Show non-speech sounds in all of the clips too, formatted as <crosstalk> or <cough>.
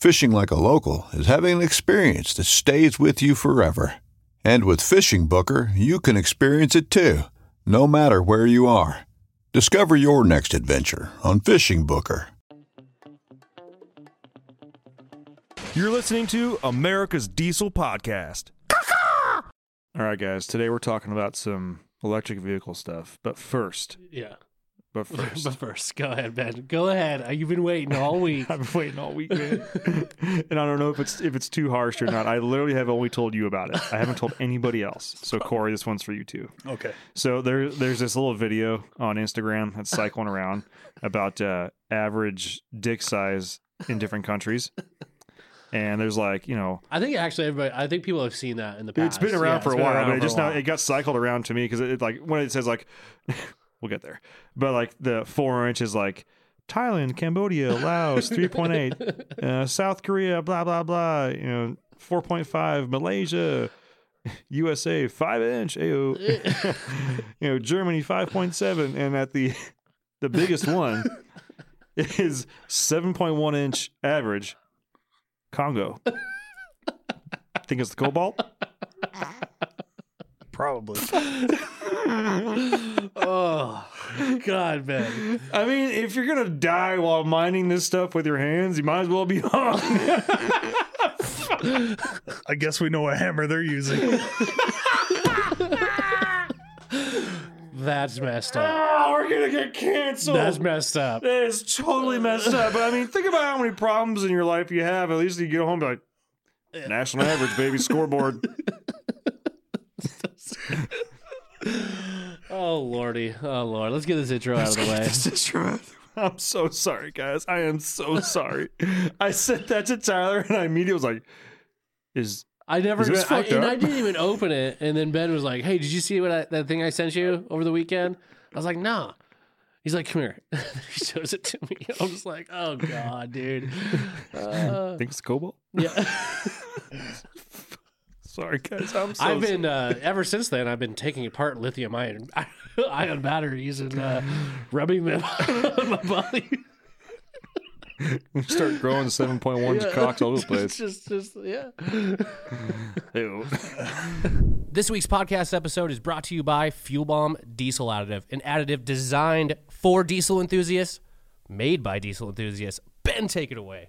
Fishing like a local is having an experience that stays with you forever. And with Fishing Booker, you can experience it too, no matter where you are. Discover your next adventure on Fishing Booker. You're listening to America's Diesel Podcast. All right, guys. Today we're talking about some electric vehicle stuff. But first, Yeah. <laughs> but first, but first, go ahead, Ben. Go ahead. Uh, You've been waiting all <laughs> week. I've been waiting all week, man. <laughs> and I don't know if it's if it's too harsh or not. I literally have only told you about it. I haven't told anybody else. So Corey, this one's for you too. Okay. So there, there's this little video on Instagram that's cycling around about uh, average dick size in different countries, and there's like you know I think actually everybody. I think people have seen that in the past. it's been around Yeah, for a while, but it just now it got cycled around to me because it, it like when it says like we'll get there, but like the four inch is like Thailand, Cambodia, Laos, <laughs> three point eight, uh, South Korea, blah blah blah, you know, four point five, Malaysia. <laughs> USA five inch, ayo. <laughs> you know Germany five point seven, and at the the biggest one is seven point one inch average. Congo. I Think it's the cobalt. Probably. <laughs> oh God, man! I mean, if you're gonna die while mining this stuff with your hands, you might as well be <laughs> hung. I guess we know what hammer they're using. That's messed up. oh, we're gonna get canceled. That's messed up. That is totally messed up. But I mean, think about how many problems in your life you have. At least you get home and be like, national average, baby, scoreboard. <laughs> <laughs> Oh lordy. Oh lord. Let's get this intro out of the way. This is true. I'm so sorry, guys. I am so sorry. I said that to Tyler, and I immediately was like, "Is I never Is this I, and up? I didn't even open it. And then Ben was like, "Hey, did you see what I, that thing I sent you over the weekend?" I was like, "No." He's like, "Come here." <laughs> he shows it to me. I'm just like, "Oh god, dude." Uh, <laughs> think it's cobalt?" yeah. Sorry, guys. I'm so I've been uh, ever since then. I've been taking apart lithium ion <laughs> ion batteries and uh, rubbing them <laughs> on my body. <laughs> start growing 7.1 Yeah. cocks all over the place. just, just, yeah. Ew. This week's podcast episode is brought to you by Fuel Bomb Diesel Additive, an additive designed for diesel enthusiasts, made by diesel enthusiasts. Ben, take it away.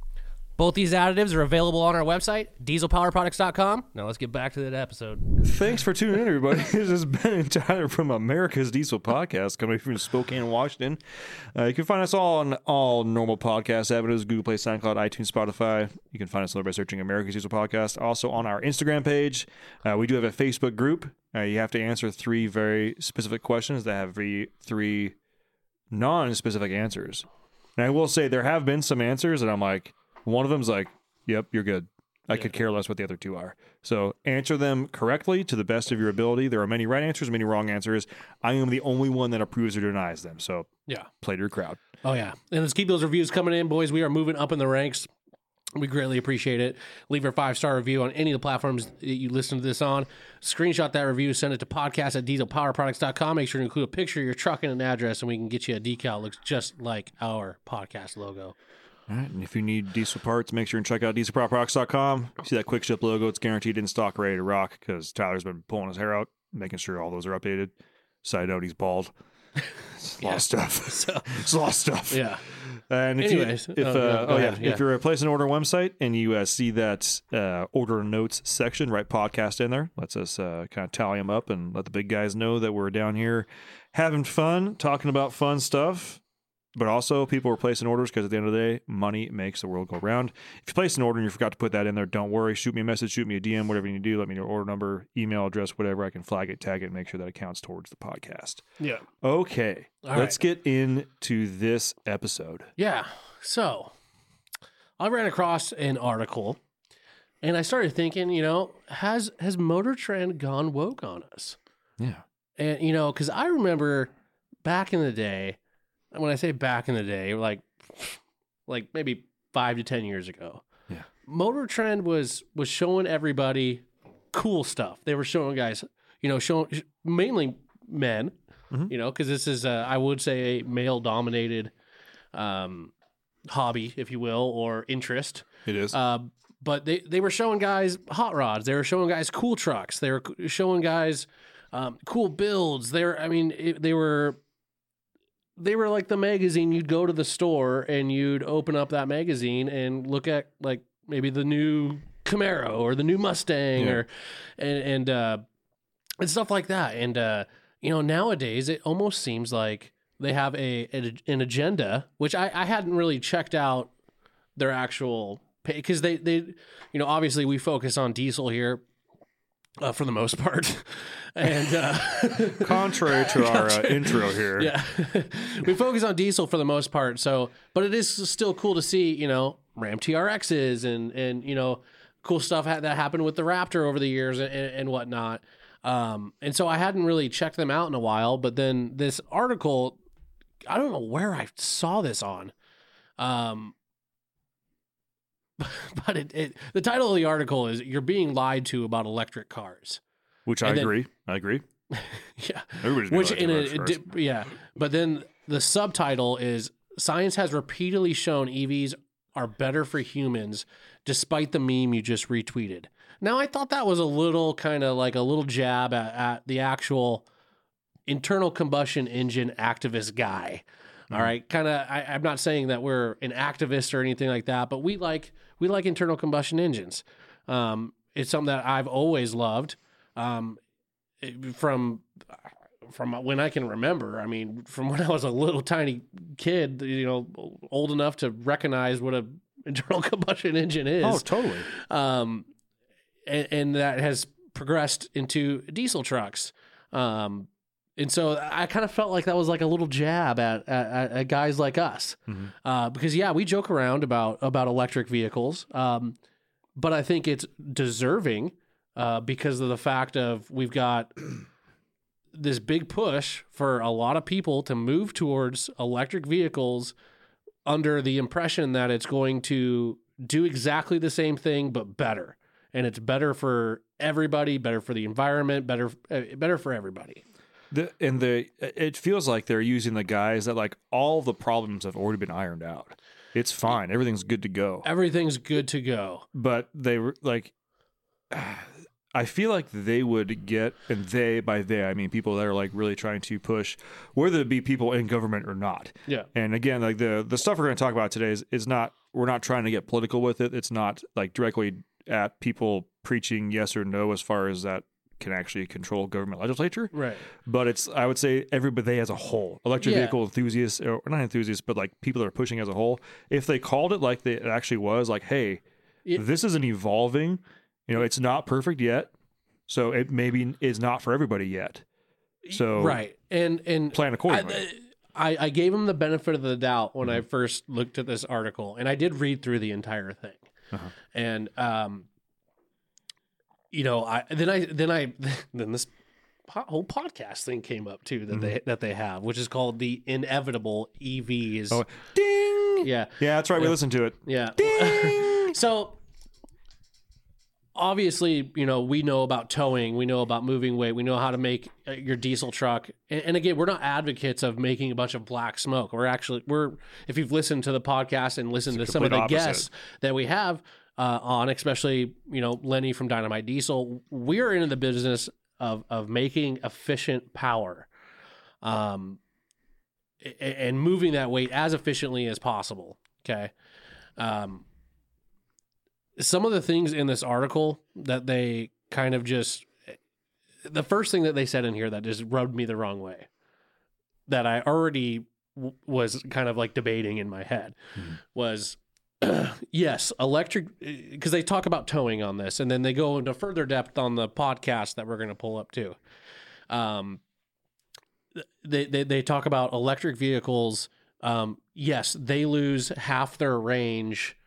Both these additives are available on our website, dieselpowerproducts.com. Now let's get back to that episode. Thanks for tuning in, everybody. <laughs> this has been Tyler from America's Diesel Podcast, coming from Spokane, Washington. Uh, you can find us all on all normal podcast avenues Google Play, SoundCloud, iTunes, Spotify. You can find us there by searching America's Diesel Podcast. Also on our Instagram page. Uh, we do have a Facebook group. Uh, you have to answer three very specific questions that have three, three non specific answers. And I will say there have been some answers that I'm like, one of them's like, yep, you're good. I could care less what the other two are. So answer them correctly to the best of your ability. There are many right answers, many wrong answers. I am the only one that approves or denies them. So Yeah. play to your crowd. Oh yeah, and let's keep those reviews coming in, boys. We are moving up in the ranks. We greatly appreciate it. Leave a five star review on any of the platforms that you listen to this on. Screenshot that review, send it to podcast at dieselpowerproducts.com. Make sure to include a picture of your truck and an address, and we can get you a decal that looks just like our podcast logo. All right. And if you need diesel parts, make sure and check out dieselproducts.com. See that quick ship logo. It's guaranteed in stock, ready to rock because Tyler's been pulling his hair out, making sure all those are updated. Side note, he's bald. <laughs> It's a lot of stuff. <laughs> So <laughs> it's a lot of stuff. yeah, And if Anyways, you, if, oh, uh, go- oh, yeah, ahead, yeah. if you're a place an order website and you uh, see that uh, order notes section, write podcast in there, lets us uh, kind of tally them up and let the big guys know that we're down here having fun, talking about fun stuff. But also, people are placing orders because at the end of the day, money makes the world go round. If you place an order and you forgot to put that in there, don't worry. Shoot me a message, shoot me a DM, whatever you need to do. Let me know your order number, email address, whatever. I can flag it, tag it, and make sure that it counts towards the podcast. yeah, Okay, All let's get into this episode. yeah. So I ran across an article, and I started thinking, you know, has has Motor Trend gone woke on us? Yeah. And you know, because I remember back in the day, when I say back in the day, like like maybe five to ten years ago, Yeah. Motor Trend was was showing everybody cool stuff. They were showing guys, you know, showing mainly men, Mhm. you know, because this is a, I would say a male dominated um, hobby, if you will, or interest. It is. Uh, but they, they were showing guys hot rods. They were showing guys cool trucks. They were showing guys um, cool builds. They were, I mean, it, they were they were like the magazine. You'd go to the store and you'd open up that magazine and look at like maybe the new Camaro or the new Mustang Yeah. or and and uh, and stuff like that. And uh, you know, nowadays it almost seems like they have a, a an agenda, which I, I hadn't really checked out their actual because they they you know obviously we focus on diesel here uh, for the most part, <laughs> and uh, <laughs> Contrary to our uh, intro here. yeah, <laughs> we focus on diesel for the most part. So, but it is still cool to see you know Ram TRXs and and you know cool stuff ha- that happened with the Raptor over the years and, and, and whatnot. Um, and so I hadn't really checked them out in a while, but then this article, I don't know where I saw this on. Um, <laughs> but it, it the title of the article is "You're being lied to about electric cars." Which I then- agree. I agree. <laughs> Yeah, Everybody's which in a di- yeah, but then the subtitle is "Science has repeatedly shown EVs are better for humans, despite the meme you just retweeted." Now I thought that was a little kind of like a little jab at, at the actual internal combustion engine activist guy. Mm-hmm. All right, kind of. I'm not saying that we're an activist or anything like that, but we like we like internal combustion engines. Um, it's something that I've always loved. Um, it- from from when I can remember. I mean, from <laughs> when I was a little tiny kid, you know, old enough to recognize what a <laughs> internal combustion engine is Oh, totally. um, and, and that has progressed into diesel trucks. Um, and so I kind of felt like that was like a little jab at at, at guys like us, Mhm. uh, because yeah, we joke around about about electric vehicles, um, but I think it's deserving uh, because of the fact of we've got <clears throat> this big push for a lot of people to move towards electric vehicles under the impression that it's going to do exactly the same thing but better. And it's better for everybody better for the environment better uh, better for everybody The, and the it feels like they're using the guys that like all the problems have already been ironed out. It's fine. Everything's good to go. everything's good to go But they were like <sighs> I feel like they would get, and they by they I mean people that are like really trying to push, whether it be people in government or not. Yeah. And again, like the the stuff we're going to talk about today is, is not we're not trying to get political with it. It's not like directly at people preaching yes or no as far as that can actually control government legislature. Right. But it's I would say everybody as a whole, electric Yeah. vehicle enthusiasts or not enthusiasts, but like people that are pushing as a whole. If they called it like they, it actually was, like, hey, Yeah. this is an evolving. You know, it's not perfect yet, so it maybe is not for everybody yet. So right. And and plan accordingly. I, I gave him the benefit of the doubt when Mm-hmm. I first looked at this article, and I did read through the entire thing. Uh-huh. And um, you know, I then I then I <laughs> then this po- whole podcast thing came up too that they that they have, which is called the inevitable EVs. Mm-hmm. Oh, ding! Yeah, Yeah, that's right. We Yeah. listened to it. yeah. Ding. <laughs> so obviously, you know, we know about towing, we know about moving weight, we know how to make uh, your diesel truck. And, and again, we're not advocates of making a bunch of black smoke. We're actually we're if you've listened to the podcast and listened to some of the opposite. guests that we have uh, on, especially you know Lenny from Dynamite Diesel, we're in the business of of making efficient power. Um, and moving that weight as efficiently as possible. Okay. Um, some of the things in this article that they kind of just, the first thing that they said in here that just rubbed me the wrong way, that I already w- was kind of like debating in my head, was <clears throat> yes, electric, because they talk about towing on this, and then they go into further depth on the podcast that we're going to pull up too. Um, they, they they talk about electric vehicles. Um, yes, they lose half their range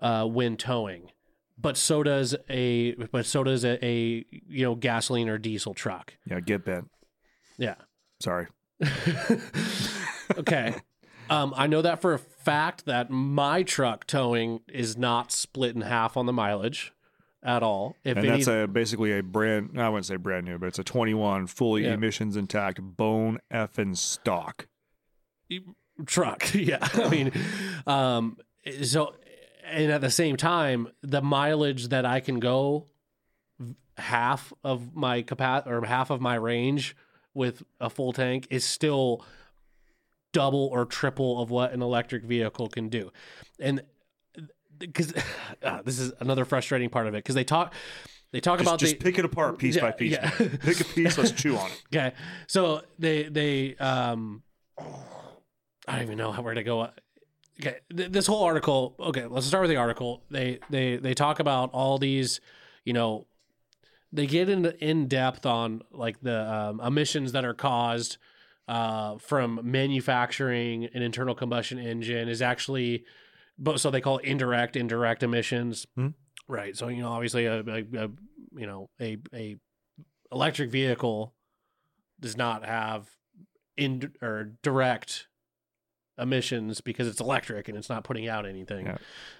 uh, when towing, but so does a but so does a, a you know gasoline or diesel truck. Yeah, get bent. Yeah. Sorry. <laughs> Okay. Um, I know that for a fact that my truck towing is not split in half on the mileage at all. If and any, that's a basically a brand. I wouldn't say brand new, but it's a 21 fully Yeah. emissions intact bone effing stock. truck. <laughs> Yeah. I mean, um, so, and at the same time, the mileage that I can go half of my capacity or half of my range with a full tank is still double or triple of what an electric vehicle can do. And because uh, <sighs> this is another frustrating part of it because they talk, they talk Just, about just the, pick it apart piece Yeah, by piece. yeah. Pick a piece. Let's chew on it. <laughs> Okay. So they they um I don't even know how where to go. Okay, th- this whole article. Okay, let's start with the article. They they they talk about all these, you know, they get into in depth on like the um, emissions that are caused uh, from manufacturing an internal combustion engine is actually, but so they call it indirect indirect emissions. Hmm. Right. So you know, obviously, a, a, a you know a a electric vehicle does not have in or direct emissions because it's electric and it's not putting out anything. Yeah.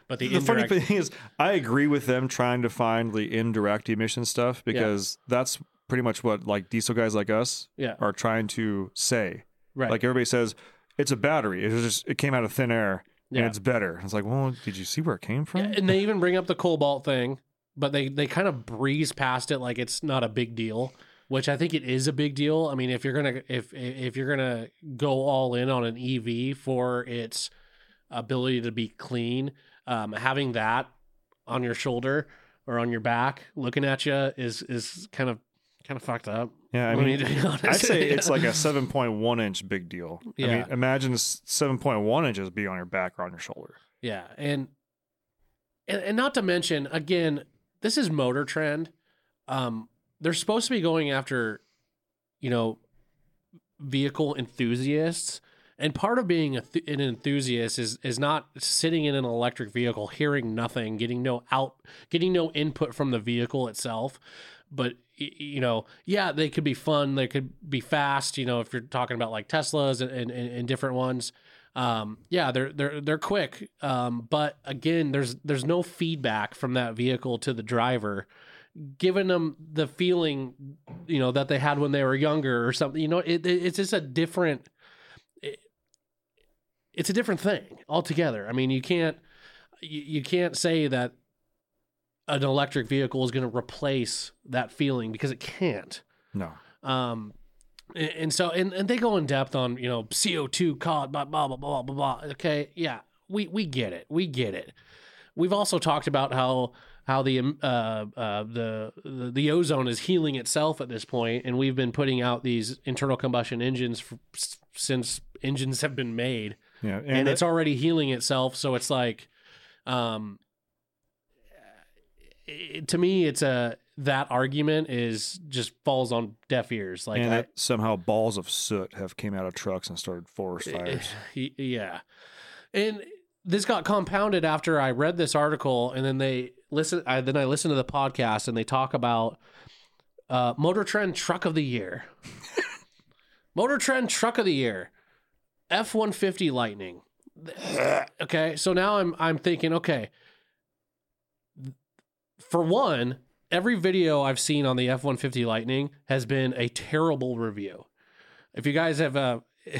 But the, The funny thing is, I agree with them trying to find the indirect emission stuff because that's pretty much what like diesel guys like us yeah, are trying to say. right. Like everybody says, it's a battery. It was just it came out of thin air Yeah. and it's better. It's like, well, did you see where it came from? Yeah, and they even bring up the cobalt thing, but they they kind of breeze past it like it's not a big deal, which I think it is a big deal. I mean, if you're gonna if if you're gonna go all in on an EV for its ability to be clean, um, having that on your shoulder or on your back looking at you is is kind of kind of fucked up. Yeah, I mean, mean, to be <laughs> honest. I'd say it's like a <laughs> 7.1 inch big deal. Yeah. I mean, imagine 7.1 inches being on your back or on your shoulder. Yeah, and, and and not to mention again, this is Motor Trend. Um, they're supposed to be going after, you know, vehicle enthusiasts, and part of being a th- an enthusiast is is not sitting in an electric vehicle, hearing nothing, getting no out, getting no input from the vehicle itself. But you know, yeah, they could be fun. They could be fast. You know, if you're talking about like Teslas and and, and different ones um, yeah, they're they're they're quick. Um, but again, there's there's no feedback from that vehicle to the driver, giving them the feeling, you know, that they had when they were younger or something. You know, it, it- it's just a different. It, it's a different thing altogether. I mean, you can't you, you can't say that an electric vehicle is going to replace that feeling because it can't. No. Um, and, and so and, and they go in depth on you know CO two caught blah blah blah blah blah blah. Okay, yeah, we we get it, we get it. We've also talked about how how the um, uh, uh, the, the the ozone is healing itself at this point, and we've been putting out these internal combustion engines for, since engines have been made, Yeah. and, And, it's already healing itself. So it's like, um, it, to me, it's a that argument is just falls on deaf ears. Like, I, that somehow balls of soot have came out of trucks and started forest Eh, fires. <laughs> Yeah and this got compounded after i read this article and then they listen I, then i listened to the podcast and they talk about uh, motor trend truck of the year <laughs> motor trend truck of the year f-150 lightning <laughs> okay so now i'm i'm thinking okay for one every video i've seen on the f-150 lightning has been a terrible review if you guys have uh <laughs>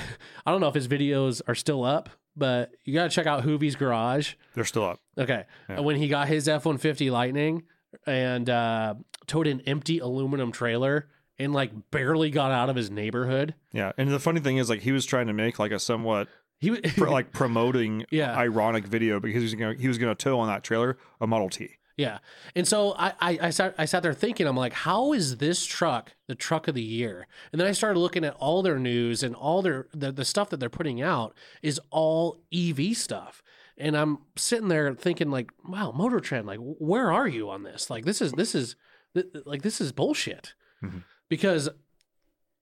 I don't know if his videos are still up, but you got to check out Hoovie's garage. They're still up. Okay. Yeah. When he got his F 150 Lightning and uh, towed an empty aluminum trailer and like barely got out of his neighborhood. Yeah. And the funny thing is, like, he was trying to make like a somewhat He was like promoting <laughs> Yeah. ironic video because he was was gonna tow on that trailer a Model T. Yeah. And so I, I, I sat I sat there thinking, I'm like, how is this truck the truck of the year? And then I started looking at all their news and all their the, the stuff that they're putting out is all EV stuff. And I'm sitting there thinking like, wow, Motor Trend, like where are you on this? Like this is this is like this is bullshit. Mhm. Because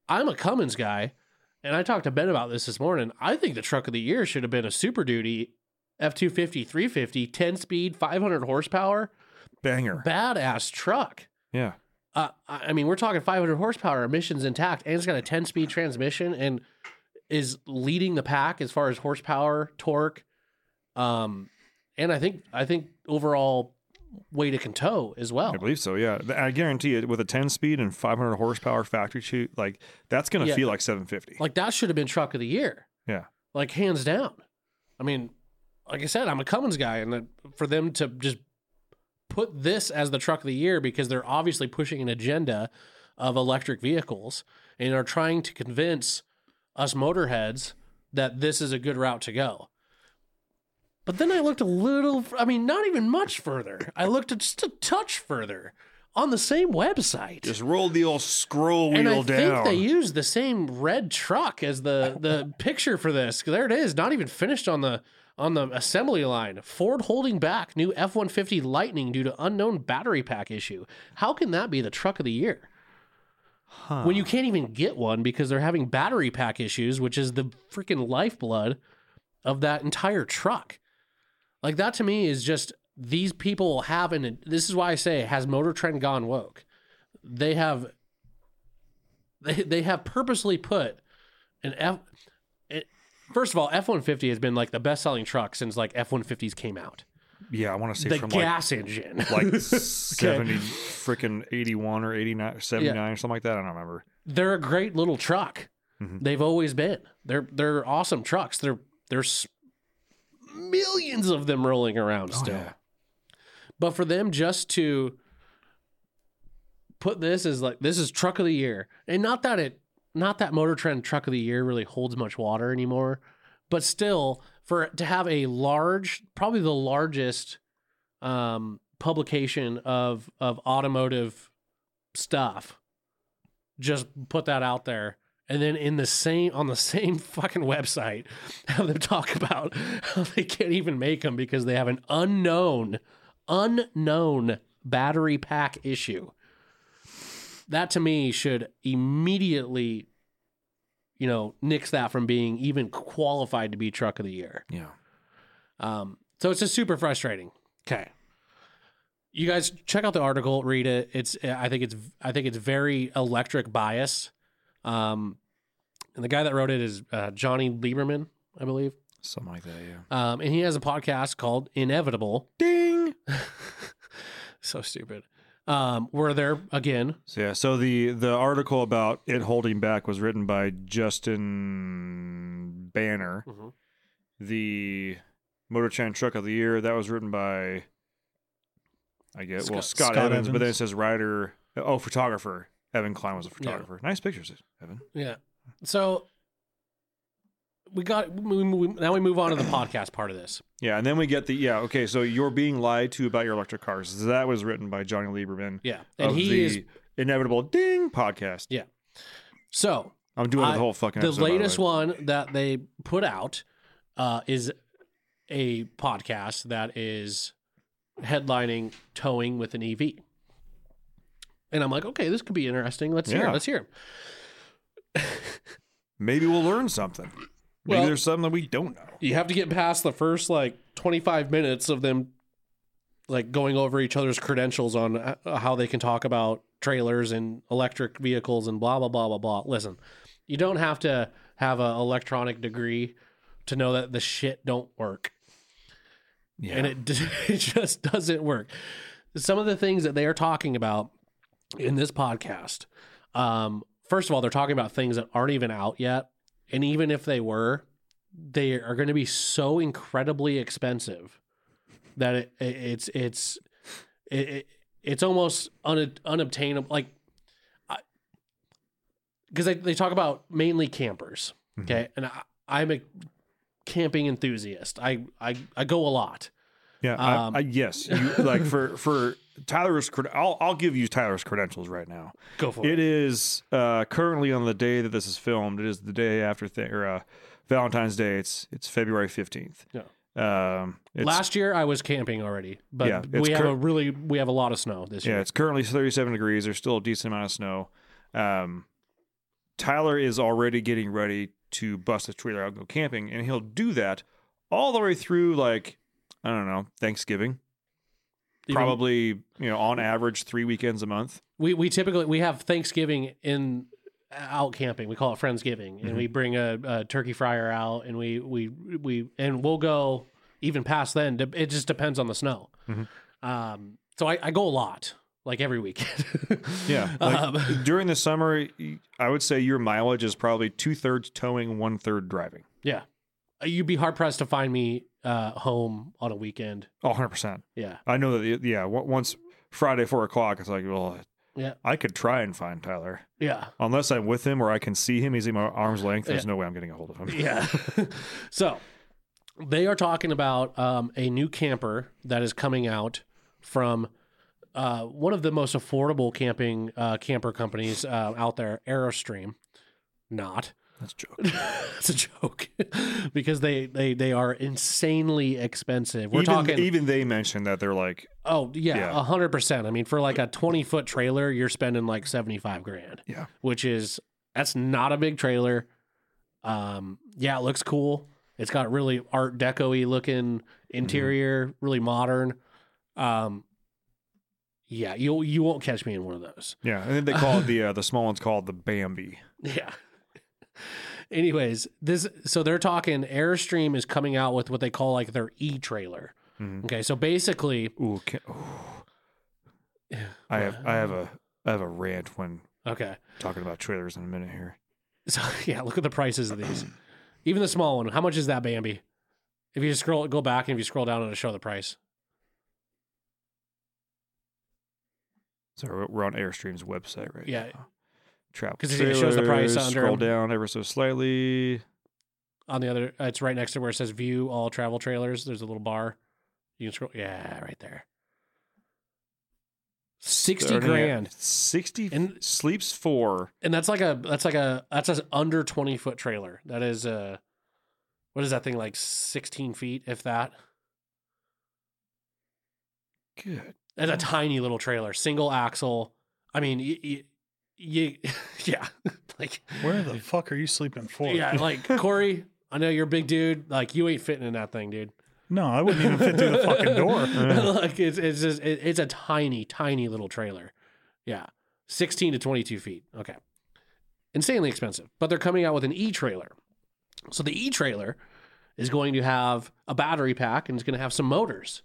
I'm a Cummins guy and I talked to Ben about this this morning. I think the truck of the year should have been a Super Duty F250 350 10 speed 500 horsepower Banger. badass truck. Yeah. Uh, I mean, we're talking 500 horsepower, emissions intact, and it's got a 10 speed transmission and is leading the pack as far as horsepower, torque, um, and I think I think overall weight it can tow as well. I believe so. Yeah. I guarantee it with a 10 speed and 500 horsepower factory shoot, like that's gonna Yeah. feel like 750. Like that should have been truck of the year, yeah. like hands down. I mean, like I said, I'm a Cummins guy, and that- for them to just put this as the truck of the year because they're obviously pushing an agenda of electric vehicles and are trying to convince us motorheads that this is a good route to go. But then I looked a little, I mean, not even much further. I looked just a touch further on the same website. Just roll the old scroll and I wheel down. I think they used the same red truck as the the picture for this. There it is, not even finished on the on the assembly line. Ford holding back new F one fifty Lightning due to unknown battery pack issue. How can that be the truck of the year? When you can't even get one because they're having battery pack issues, which is the freaking lifeblood of that entire truck. Like that to me is just these people have an. This is why I say has Motor Trend gone woke? They have they they have purposely put an F. First of all, F one fifty has been like the best selling truck since like F one fifties came out. yeah, I want to say The from gas engine, like <laughs> like 70 freaking 81 or 89 79 or something like that. I don't remember. they're a great little truck. Mhm. They've always been. They're they're awesome trucks. They're there's millions of them rolling around still. yeah. But for them just to put this as like this is truck of the year, and not that it not that Motor Trend truck of the year really holds much water anymore, but still for to have a large, probably the largest um, publication of of automotive stuff, just put that out there. And then in the same on the <laughs> same fucking website, <laughs> have them talk about how they can't even make them because they have an unknown, unknown battery pack issue. That to me should immediately, you know, nix that from being even qualified to be truck of the year. Yeah. Um, so it's just super frustrating. Okay. You guys check out the article, read it. It's I think it's I think it's very electric bias. Um, and the guy that wrote it is uh, Jonny Lieberman, I believe. Something like that, yeah. Um, and he has a podcast called Inevitable. Ding. <laughs> So stupid. Um, where they're again, So yeah, so the the article about it holding back was written by Justin Banner. Mhm. The Motor Trend Truck of the Year that was written by I get. Scott- well, Scott, Scott Evans, but then it says writer. Oh, photographer. Evan Klein was a photographer. Nice pictures, Evan. Yeah. So we got we, we, now we move on to the podcast part of this. Yeah, and then we get the yeah. Okay, so you're being lied to about your electric cars. That was written by Jonny Lieberman. Yeah, and he the is inevitable ding podcast. Yeah. so I'm doing I- the whole fucking. the episode, latest way. one that they put out uh, is a podcast that is headlining towing with an EV. And I'm like, okay, this could be interesting. Let's hear. Yeah. it. Let's hear. it. Maybe we'll learn something. Maybe Well- there's something that we don't know. You have to get past the first like 25 minutes of them like going over each other's credentials on uh, how they can talk about trailers and electric vehicles and blah blah blah blah blah. Listen, you don't have to have an electronic degree to know that the shit don't work. Yeah. and it, <laughs> it just doesn't work. Some of the things that they are talking about in this podcast, um, first of all, they're talking about things that aren't even out yet, and even if they were, they are going to be so incredibly expensive that it, it, it's it's it, it, it's almost un, unobtainable. Like, because they they talk about mainly campers, okay, and I, I'm a camping enthusiast. I I I go a lot. Yeah, Um, I, I, yes. You, like for for Tyler's, I'll I'll give you Tyler's credentials right now. Go for it. It is uh, currently on the day that this is filmed. It is the day after th- or uh, Valentine's Day. It's it's February fifteenth. Yeah. Um, Last year I was camping already, but Yeah, we have cur- a really we have a lot of snow this year. yeah, it's currently thirty-seven degrees. There's still a decent amount of snow. Um, Tyler is already getting ready to bust a trailer out and go camping, and he'll do that all the way through like I don't know Thanksgiving. Probably you know on average three weekends a month. we we typically we have Thanksgiving in out camping. We call it Friendsgiving, and Mm-hmm. we bring a, a turkey fryer out, and we we we and we'll go even past then. It just depends on the snow. Mhm. Um, so I, I go a lot, like every weekend. <laughs> Yeah. Like, Um, <laughs> during the summer, I would say your mileage is probably two thirds towing, one third driving. yeah, you'd be hard pressed to find me uh, home on a weekend. Oh, 100%. Yeah, I know that, yeah, once Friday, four o'clock, it's like, well, yeah, I could try and find Tyler. yeah. Unless I'm with him or I can see him, he's in my arm's length. There's Yeah. no way I'm getting a hold of him. <laughs> Yeah. <laughs> so they are talking about um, a new camper that is coming out from uh, one of the most affordable camping uh, camper companies uh, out there, Airstream. Not. That's a joke. <laughs> it's a joke <laughs> because they, they they are insanely expensive. We're even, talking. even they mentioned that they're like, oh yeah, a hundred percent. I mean, for like a twenty foot trailer, you're spending like seventy five grand. yeah. which is that's not a big trailer. Um, yeah, it looks cool. It's got really art deco-y looking interior, really modern. Um, yeah, you you won't catch me in one of those. Yeah. And then they call it <laughs> the, uh, the small one's called the Bambi. Yeah. Anyways, this so they're talking Airstream is coming out with what they call like their e trailer. Mhm. Okay, so basically, Ooh, can, ooh. I have, I have a, I have a rant when okay, talking about trailers in a minute here. so <laughs> yeah, look at the prices of these. Even the small one, how much is that Bambi? If you scroll, go back and if you scroll down, it'll show the price. So we're- we're on Airstream's website right Yeah. now. Travel 'Cause it shows the price trailers, under Scroll 'em. down ever so slightly. on the other it's right next to where it says view all travel trailers there's a little bar you can scroll yeah right there 60 grand Sixty And- sleeps four. and that's like a that's like a that's an under 20 foot trailer that is uh what is that thing like 16 feet if that Good. it's a tiny little trailer single axle i mean you, you, you <laughs> yeah <laughs> like Where the <laughs> fuck are you sleeping for? yeah like corey i know you're a big dude. Like you ain't fitting in that thing dude. No, I wouldn't even fit through the fucking door. like it's it's just it, it's a tiny tiny little trailer. Yeah 16 to 22 feet. Okay. Insanely expensive but they're coming out with an e-trailer. So the e-trailer is going to have a battery pack and it's going to have some motors.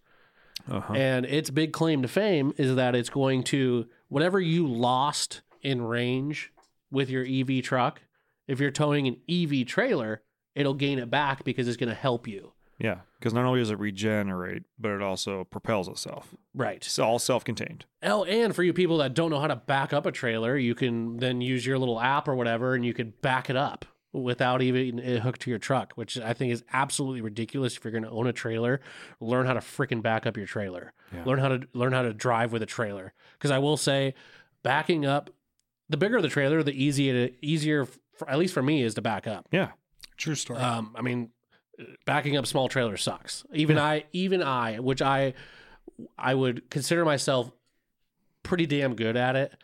Uh-huh. and its big claim to fame is that it's going to whatever you lost in range with your ev truck if you're towing an ev trailer it'll gain it back because it's going to help you Yeah, because not only does it regenerate, but it also propels itself. Right. It's all self-contained. Oh, and for you people that don't know how to back up a trailer, you can then use your little app or whatever, and you could back it up without even it hooked to your truck, which I think is absolutely ridiculous. If you're going to own a trailer, learn how to freaking back up your trailer. Yeah. Learn how to learn how to drive with a trailer. Because I will say, backing up, the bigger the trailer, the easier to, easier, for, at least for me, is to back up. Yeah, True story. Um, I mean, backing up small trailers sucks. Even I, even I, which I, I would consider myself pretty damn good at it.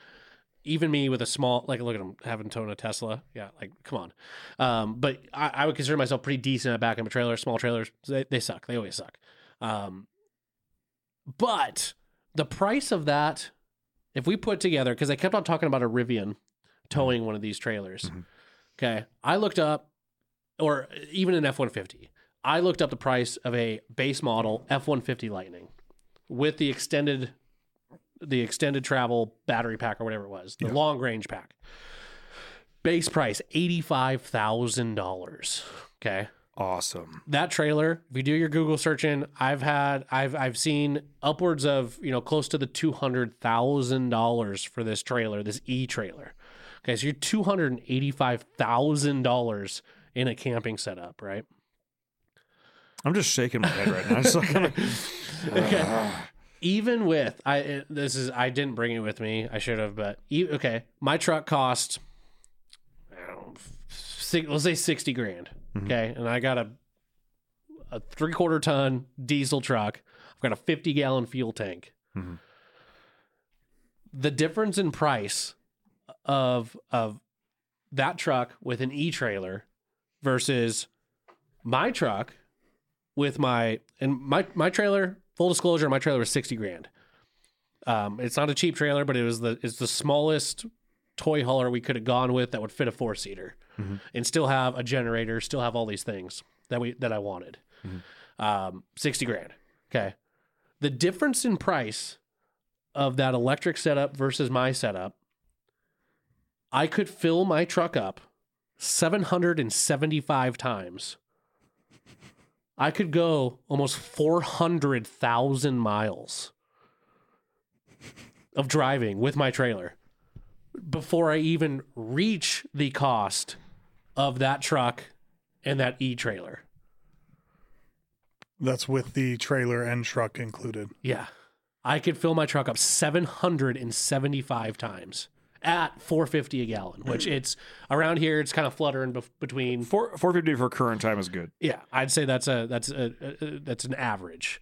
Even me with a small, like, look at him having towing a Tesla. Yeah, like, come on. Um, but I, I would consider myself pretty decent at backing up a trailer. Small trailers, they, they suck. They always suck. Um, but the price of that, if we put together, because I kept on talking about a Rivian towing one of these trailers. Mhm. Okay, I looked up or even an F 150. I looked up the price of a base model F 150 Lightning with the extended the extended travel battery pack or whatever it was, the long range pack. Base price $85,000. Okay. Awesome. That trailer, if you do your Google searching, I've had I've I've seen upwards of, you know, close to the $200,000 for this trailer, this E trailer. Okay, so you're $285,000 in a camping setup, right? I'm just shaking my head right now. It's like, <laughs> okay. Ah. Even with I eh, this is I didn't bring it with me. I should have, but okay. My truck cost I don't know, six, let's say 60 grand. Okay. And I got a a 3 quarter ton diesel truck. I've got a 50 gallon fuel tank. Mhm. The difference in price of of that truck with an e-trailer versus my truck with my and my my trailer full disclosure my trailer was 60 grand um it's not a cheap trailer but it was the it's the smallest toy hauler we could have gone with that would fit a four seater and still have a generator still have all these things that we that i wanted. Um 60 grand okay? The difference in price of that electric setup versus my setup i could fill my truck up 775 times. I could go almost 400,000 miles of driving with my trailer before I even reach the cost of that truck and that e trailer. That's with the trailer and truck included. Yeah. I could fill my truck up 775 times at 450 a gallon, which it's around here it's kind of fluttering bef- between four 450 for current time is good. Yeah, I'd say that's a that's a, a, a that's an average.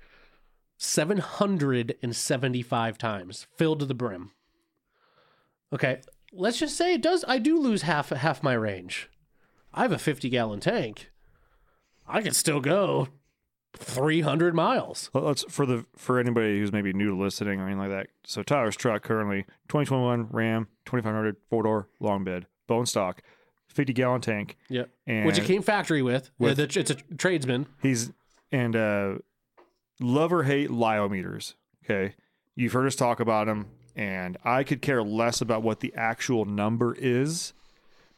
Seven hundred and seventy-five times filled to the brim. Okay, let's just say it does. I do lose half half my range. I have a fifty-gallon tank. I could still go three hundred miles. Well, Let's for the for anybody who's maybe new to listening or anything like that. So Tyler's truck currently 2021 Ram 2500 four door long bed bone stock, 50 gallon tank, Yep. and Which it came factory with. With- Uh, the- it's a tradesman. he's and uh love or hate lie-o-meters. Okay, you've heard us talk about them, and I could care less about what the actual number is,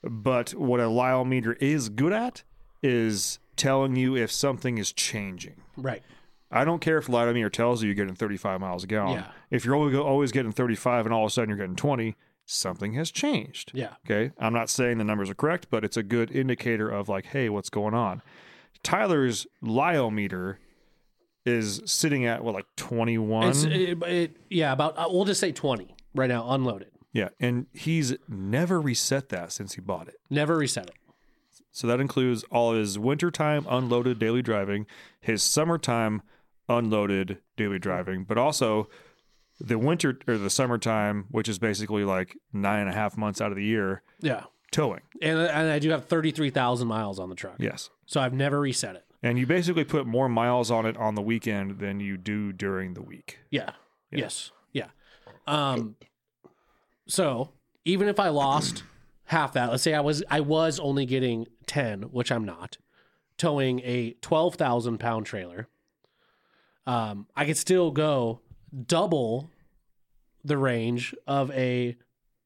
but what a lie-o-meter is good at is telling you if something is changing. Right. I don't care if lie-o-meter tells you you're getting 35 miles a gallon. Yeah. If you're always, always getting 35 and all of a sudden you're getting 20, something has changed. Yeah. Okay. I'm not saying the numbers are correct, but it's a good indicator of like, hey, what's going on? Tyler's lie-o-meter is sitting at what, like 21? It, it, yeah about uh, we'll just say twenty right now unloaded. yeah. And he's never reset that since he bought it. Never reset it. So that includes all his wintertime unloaded daily driving, his summertime unloaded daily driving, but also the winter or the summertime, which is basically like nine and a half months out of the year, Yeah. towing. And, and I do have 33,000 miles on the truck. Yes. So I've never reset it. And you basically put more miles on it on the weekend than you do during the week. Yeah. Yes. Yeah. Um so even if I lost half that, let's say I was I was only getting 10, which I'm not, towing a 12,000 pound trailer, um, I could still go double the range of a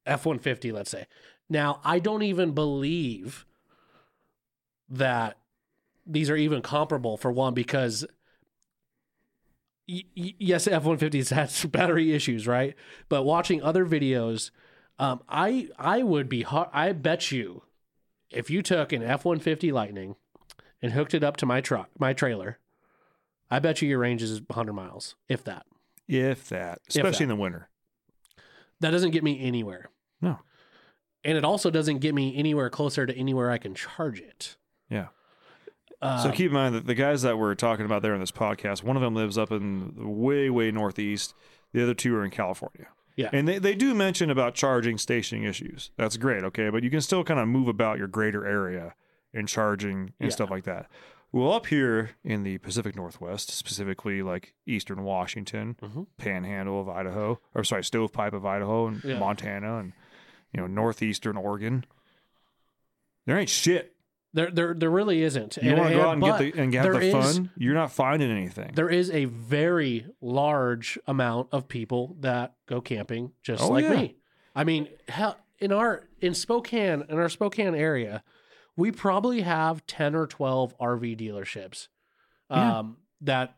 F 150, let's say. Now, I don't even believe that these are even comparable for one because y- y- yes, F one fifties has <laughs> battery issues, right? But watching other videos, um, I I would be hard. I bet you if you took an F one fifty Lightning and hooked it up to my truck, my trailer, I bet you your range is 100 miles, if that. If that, especially that. in the winter. That doesn't get me anywhere. No. And it also doesn't get me anywhere closer to anywhere I can charge it. Yeah. Um, So keep in mind that the guys that we're talking about there in this podcast, one of them lives up in the way, way northeast. The other two are in California. Yeah. And they, they do mention about charging stationing issues. That's great, okay? But you can still kind of move about your greater area and charging and Yeah. stuff like that. Well, up here in the Pacific Northwest, specifically like eastern Washington, Mhm. panhandle of Idaho, or sorry, stovepipe of Idaho and Yeah. Montana and you know, northeastern Oregon, there ain't shit. There, there, there really isn't. You want to go out and get the and have the is- fun? You're not finding anything. There is a very large amount of people that go camping just Oh, like yeah. me. I mean, hell, in our in Spokane, in our Spokane area, we probably have 10 or 12 RV dealerships. Yeah. Um that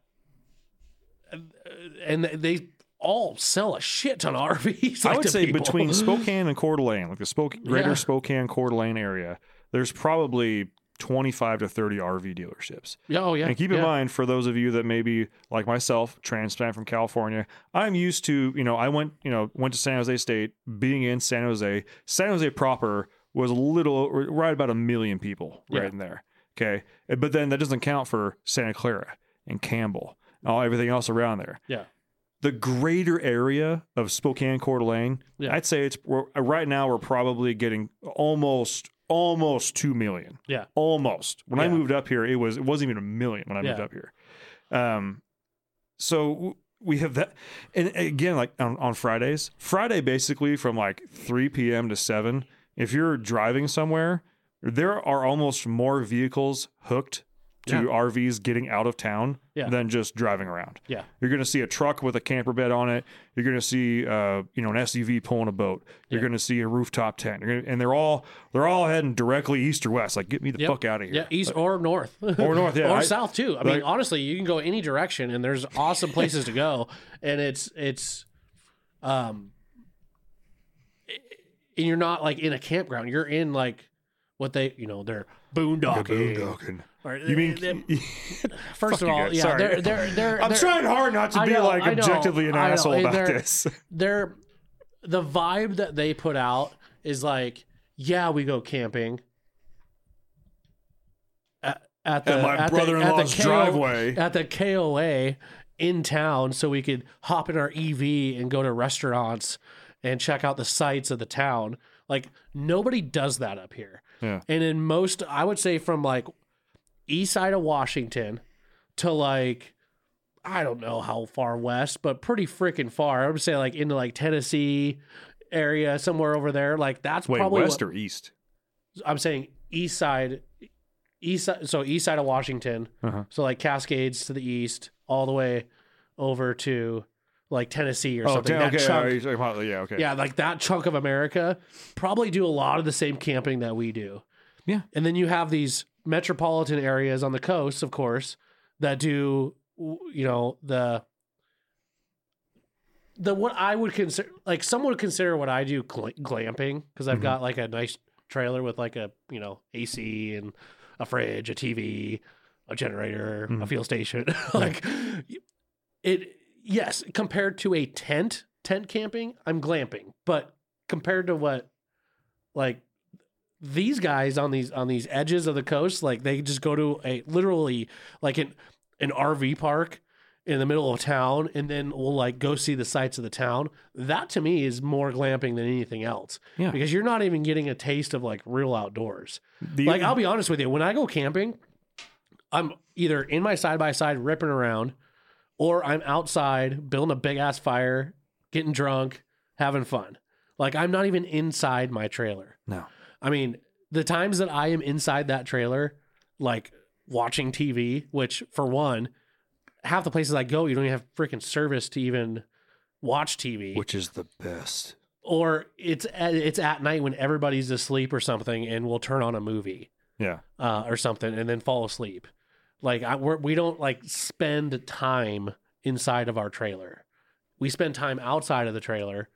and they all sell a shit ton of <laughs> RVs. I would say people. between <laughs> Spokane and Coeur d'Alene, like the Spoke, greater Yeah. Spokane Coeur d'Alene area, there's probably 25 to 30 RV dealerships. Yeah, oh yeah. and keep in yeah. mind, for those of you that maybe like myself, transplant from California, I'm used to, you know, I went, you know, went to San Jose State, being in San Jose. San Jose proper was a little, right about a million people right Yeah. in there. Okay. But then that doesn't count for Santa Clara and Campbell and all everything else around there. Yeah. The greater area of Spokane, Coeur d'Alene, Yeah. I'd say it's right now we're probably getting almost almost two million. Yeah. almost. When I moved up here, it was it wasn't even a million when I moved Yeah. up here. Um, so we have that, and again, like on, on Fridays, Friday basically from like three p.m. to seven. If you're driving somewhere, there are almost more vehicles hooked to Yeah. RVs getting out of town Yeah. than just driving around. Yeah. You're going to see a truck with a camper bed on it. You're going to see, uh, you know, an SUV pulling a boat. You're Yeah. going to see a rooftop tent. You're gonna, and they're all they're all heading directly east or west. Like, get me the Yep. fuck out of here. Yeah, east or north. Or north, yeah. <laughs> or I- south too. I mean, honestly, you can go any direction and there's awesome places to go. And it's it's um and you're not like in a campground. You're in like what they you know, they're boondocking. Boondocking. Or- You mean? they- uh, uh, <laughs> first of all, guys. yeah, Sorry. they're they're they're I'm they're, trying hard not to be know, like know, objectively an asshole about they're- this. <laughs> they're the vibe that they put out is like, yeah, we go camping at, at the At my the- brother-in-law's KO driveway. at the KOA in town, so we could hop in our EV and go to restaurants and check out the sights of the town. Like nobody does that up here. Yeah. And in most, I would say from like east side of Washington to like I don't know how far west, but pretty freaking far. I would say like into like Tennessee area, somewhere over there. Like that's Wait, probably west what, or east? I'm saying east side, east side. So east side of Washington. Uh-huh. So like Cascades to the east, all the way over to like Tennessee or Oh, something. okay. That okay. chunk- are about- yeah. Okay. yeah, like that chunk of America probably do a lot of the same camping that we do. Yeah. And then you have these metropolitan areas on the coast, of course, that do you know, the the what I would consider like some would consider what I do gl- glamping because I've Mhm. got like a nice trailer with like a, you know, AC and a fridge, a TV, a generator, a Mhm. fuel station. <laughs> like it yes, compared to a tent, tent camping, I'm glamping. But compared to what like these guys on these on these edges of the coast, like they just go to a literally like an an RV park in the middle of town and then we'll like go see the sights of the town. That to me is more glamping than anything else. Yeah. Because you're not even getting a taste of like real outdoors. The- Like I'll be honest with you, when I go camping, I'm either in my side by side ripping around, or I'm outside building a big ass fire, getting drunk, having fun. Like I'm not even inside my trailer. no. I mean, the times that I am inside that trailer, like watching TV, which for one, half the places I go, you don't even have freaking service to even watch TV Which is the best. or it's at, it's at night when everybody's asleep or something, and we'll turn on a movie Yeah. uh, or something, and then fall asleep. Like I, we're, we don't like spend time inside of our trailer. We spend time outside of the trailer,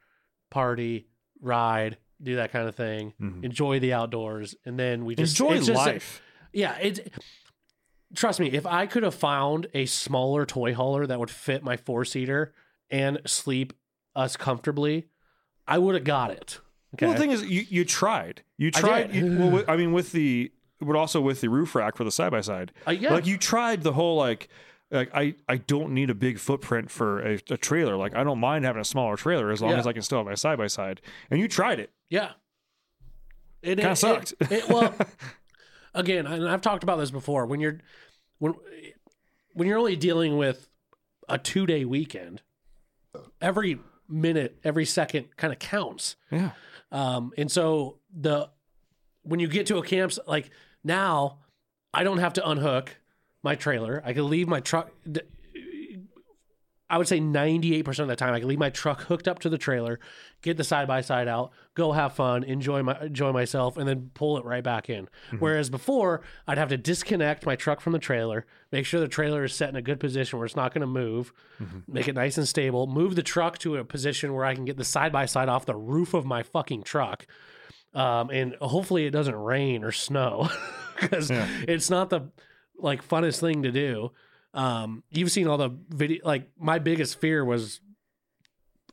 party, ride, do that kind of thing, Mhm. enjoy the outdoors, and then we just Enjoy it's just- life. yeah, it's trust me, if I could have found a smaller toy hauler that would fit my four seater and sleep us comfortably, I would have got it. Okay. Well, the thing is, you, you tried. You tried. did. You, well, with- <laughs> I mean, with the, but also with the roof rack for the side by side. Uh, yeah. Like you tried the whole like, like I, I don't need a big footprint for a, a trailer. Like I don't mind having a smaller trailer as long Yeah. as I can still have my side by side. And you tried it. Yeah. It Kinda sucked. It, it- well, <laughs> again, and I've talked about this before. When you're when when you're only dealing with a two day weekend, every minute, every second kind of counts. Yeah. Um, and so the when you get to a camp like now, I don't have to unhook my trailer. I can leave my truck. I would say 98% of the time I can leave my truck hooked up to the trailer, get the side by side out, go have fun, enjoy my enjoy myself, and then pull it right back in. Whereas before, I'd have to disconnect my truck from the trailer, make sure the trailer is set in a good position where it's not going to move, make it nice and stable, move the truck to a position where I can get the side by side off the roof of my fucking truck. Um, and hopefully it doesn't rain or snow <laughs> because Yeah. it's not the like funnest thing to do. Um, you've seen all the video. Like my biggest fear was,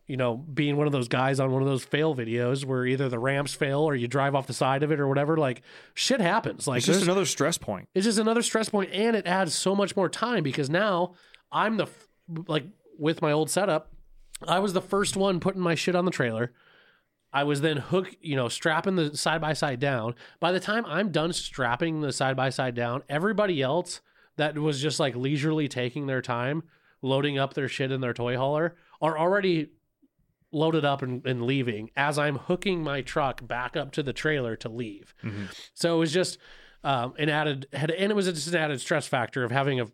you know, being one of those guys on one of those fail videos where either the ramps fail or you drive off the side of it or whatever. Like shit happens. Like It's just another stress point. it's just another stress point and it adds so much more time because now i'm the f- like with my old setup i was the first one putting my shit on the trailer i was then hook you know strapping the side by side down. By the time i'm done strapping the side by side down everybody else that was just like leisurely taking their time loading up their shit in their toy hauler are already loaded up and, and leaving as i'm hooking my truck back up to the trailer to leave. So it was just um, an added had and it was just an added stress factor of having a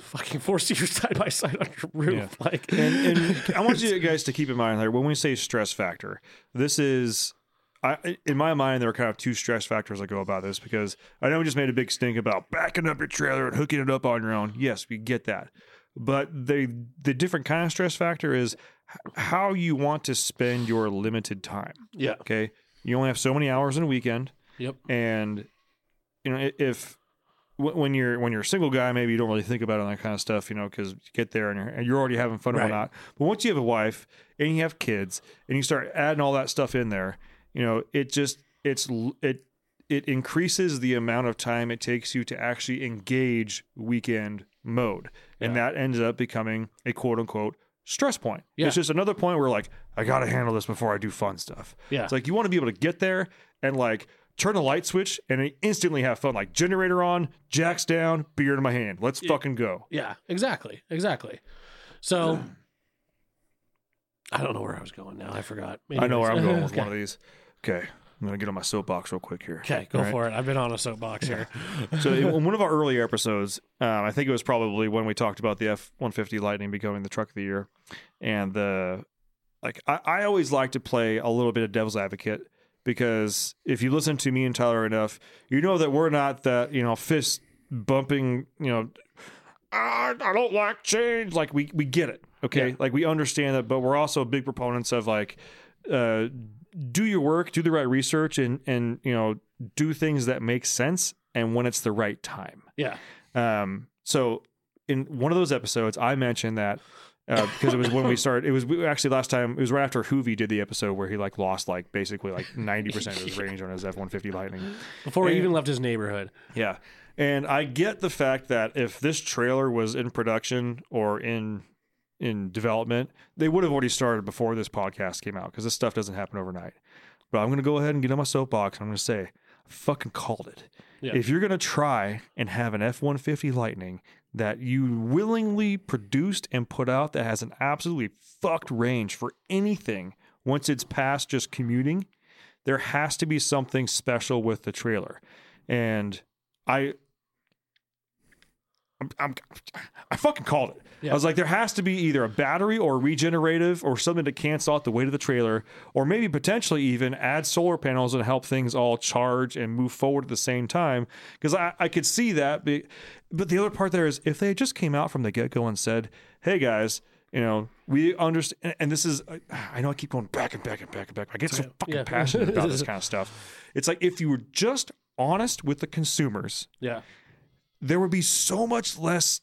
fucking four <laughs> seater side by side on your roof. Like And, and <laughs> I want you guys to keep in mind that when we say stress factor, this is. I, in my mind, there are kind of two stress factors that go about this because I know we just made a big stink about backing up your trailer and hooking it up on your own. Yes, we get that, but the the different kind of stress factor is how you want to spend your limited time. yeah, Okay, you only have so many hours in a weekend, yep, and you know if when you're when you're a single guy, maybe you don't really think about all that kind of stuff, you know, because you get there and you're, and you're already having fun and Right. whatnot. But once you have a wife and you have kids and you start adding all that stuff in there, you know, it just it's it it increases the amount of time it takes you to actually engage weekend mode, and that ends up becoming a quote unquote stress point. Yeah. It's just another point where like I got to handle this before I do fun stuff. Yeah. It's like you want to be able to get there and like turn the light switch and instantly have fun. Like generator on, jacks down, beer in my hand. Let's fucking go. yeah, exactly, exactly. So <clears throat> I don't know where I was going now. I forgot. I know where I'm going with okay. one of these. Okay. I'm going to get on my soapbox real quick here. Okay, go All right. for it. I've been on a soapbox here. <laughs> so in <laughs> one of our earlier episodes, um, I think it was probably when we talked about the F one fifty Lightning becoming the truck of the year, and the like. I, I always like to play a little bit of devil's advocate because if you listen to me and Tyler enough, you know that we're not that you know fist bumping. You know, "Ah, I don't like change. Like we we get it, okay? Yeah. Like we understand that, but we're also big proponents of like. Uh, do your work, do the right research, and and you know do things that make sense and when it's the right time. Yeah, Um, so in one of those episodes, I mentioned that uh, because it was when we started. It was actually last time. It was right after Hoovie did the episode where he like lost like basically like ninety percent of his <laughs> range on his F one fifty Lightning. before he even left his neighborhood. Yeah. And I get the fact that if this trailer was in production or in in development, they would have already started before this podcast came out because this stuff doesn't happen overnight. But I'm going to go ahead and get on my soapbox. And I'm going to say, I fucking called it. Yeah. If you're going to try and have an F 150 Lightning that you willingly produced and put out that has an absolutely fucked range for anything once it's past just commuting, there has to be something special with the trailer. And I I'm, I'm, I fucking called it. Yeah. I was like, there has to be either a battery or a regenerative or something to cancel out the weight of the trailer, or maybe potentially even add solar panels and help things all charge and move forward at the same time. Because I, I could see that. But, but the other part there is if they just came out from the get go and said, hey guys, you know, we understand, and this is, I know I keep going back and back and back and back. I get so fucking Yeah. passionate about this <laughs> kind of stuff. It's like if you were just honest with the consumers, Yeah. There would be so much less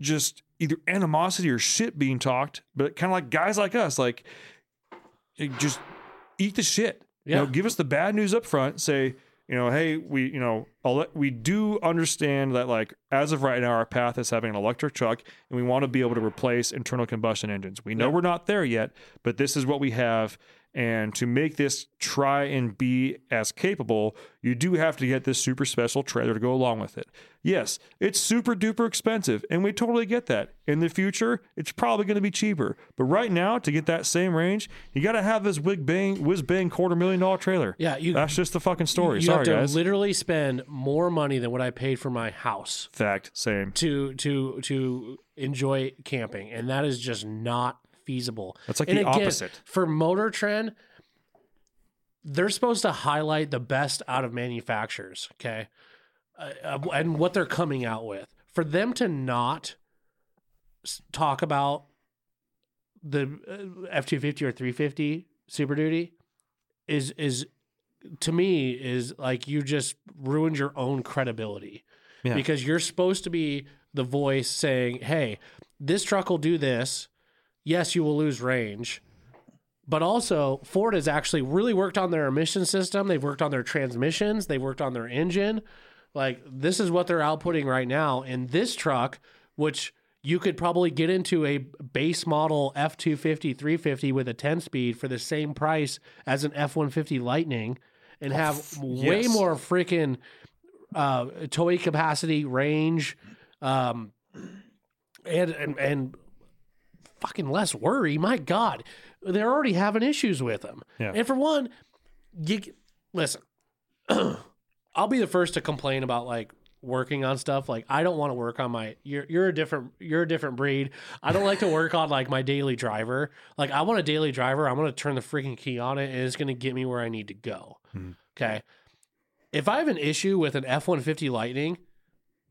just either animosity or shit being talked, but kind of like guys like us, like eh, just eat the shit. You know, Yeah. give us the bad news up front. Say, you know, hey, we, you know, let- we do understand that, like, as of right now, our path is having an electric truck, and we want to be able to replace internal combustion engines. We know we're not there yet, but this is what we have. And to make this try and be as capable, you do have to get this super special trailer to go along with it. Yes, it's super duper expensive, and we totally get that. In the future, it's probably going to be cheaper. But right now, to get that same range, you got to have this whiz bang, whiz bang quarter million dollar trailer. Yeah, you- That's just the fucking story. You Sorry, have to guys. literally spend more money than what I paid for my house Fact, same. to to to enjoy camping, and that is just not feasible. That's like and the opposite. for Motor Trend. They're supposed to highlight the best out of manufacturers, okay, uh, uh, and what they're coming out with. For them to not talk about the F two fifty or three fifty Super Duty is is to me is like you just ruined your own credibility Yeah. because you're supposed to be the voice saying, "Hey, this truck will do this. Yes, you will lose range." But also, Ford has actually really worked on their emission system. They've worked on their transmissions. They've worked on their engine. Like this is what they're outputting right now. And this truck, which you could probably get into a base model F 250, 350 with a 10 speed for the same price as an F 150 Lightning and have way more freaking uh, towing capacity, range, um, and, and, and fucking less worry. My God, they're already having issues with them. Yeah. And for one, you listen. <clears throat> I'll be the first to complain about like working on stuff. Like I don't want to work on my. You're you're a different you're a different breed. I don't like to work on like my daily driver. Like I want a daily driver. I'm gonna turn the freaking key on it, and it's gonna get me where I need to go. Hmm. Okay. If I have an issue with an F one fifty Lightning,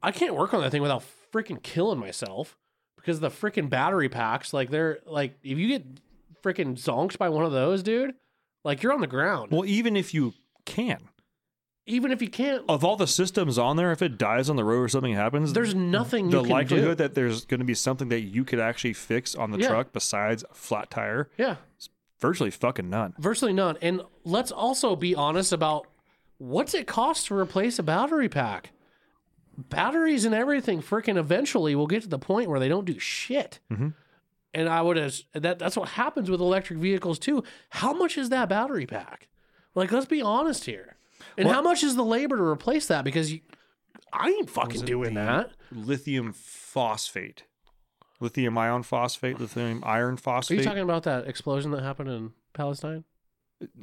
I can't work on that thing without freaking killing myself because the freaking battery packs. Like they're like if you get freaking zonked by one of those, dude, like you're on the ground. Well, even if you can, Even if you can't, of all the systems on there, if it dies on the road or something happens, there's nothing the can likelihood do. that there's going to be something that you could actually fix on the Yeah. truck besides a flat tire, yeah, virtually fucking none. virtually none. And let's also be honest about what's it cost to replace a battery pack. Batteries and everything, freaking eventually will get to the point where they don't do shit. Mhm. And I would have that. That's what happens with electric vehicles too. How much is that battery pack? Like, let's be honest here. And how much is the labor to replace that? Because you, I ain't fucking doing that. Lithium phosphate, lithium ion phosphate, lithium iron phosphate. Are you talking about that explosion that happened in Palestine?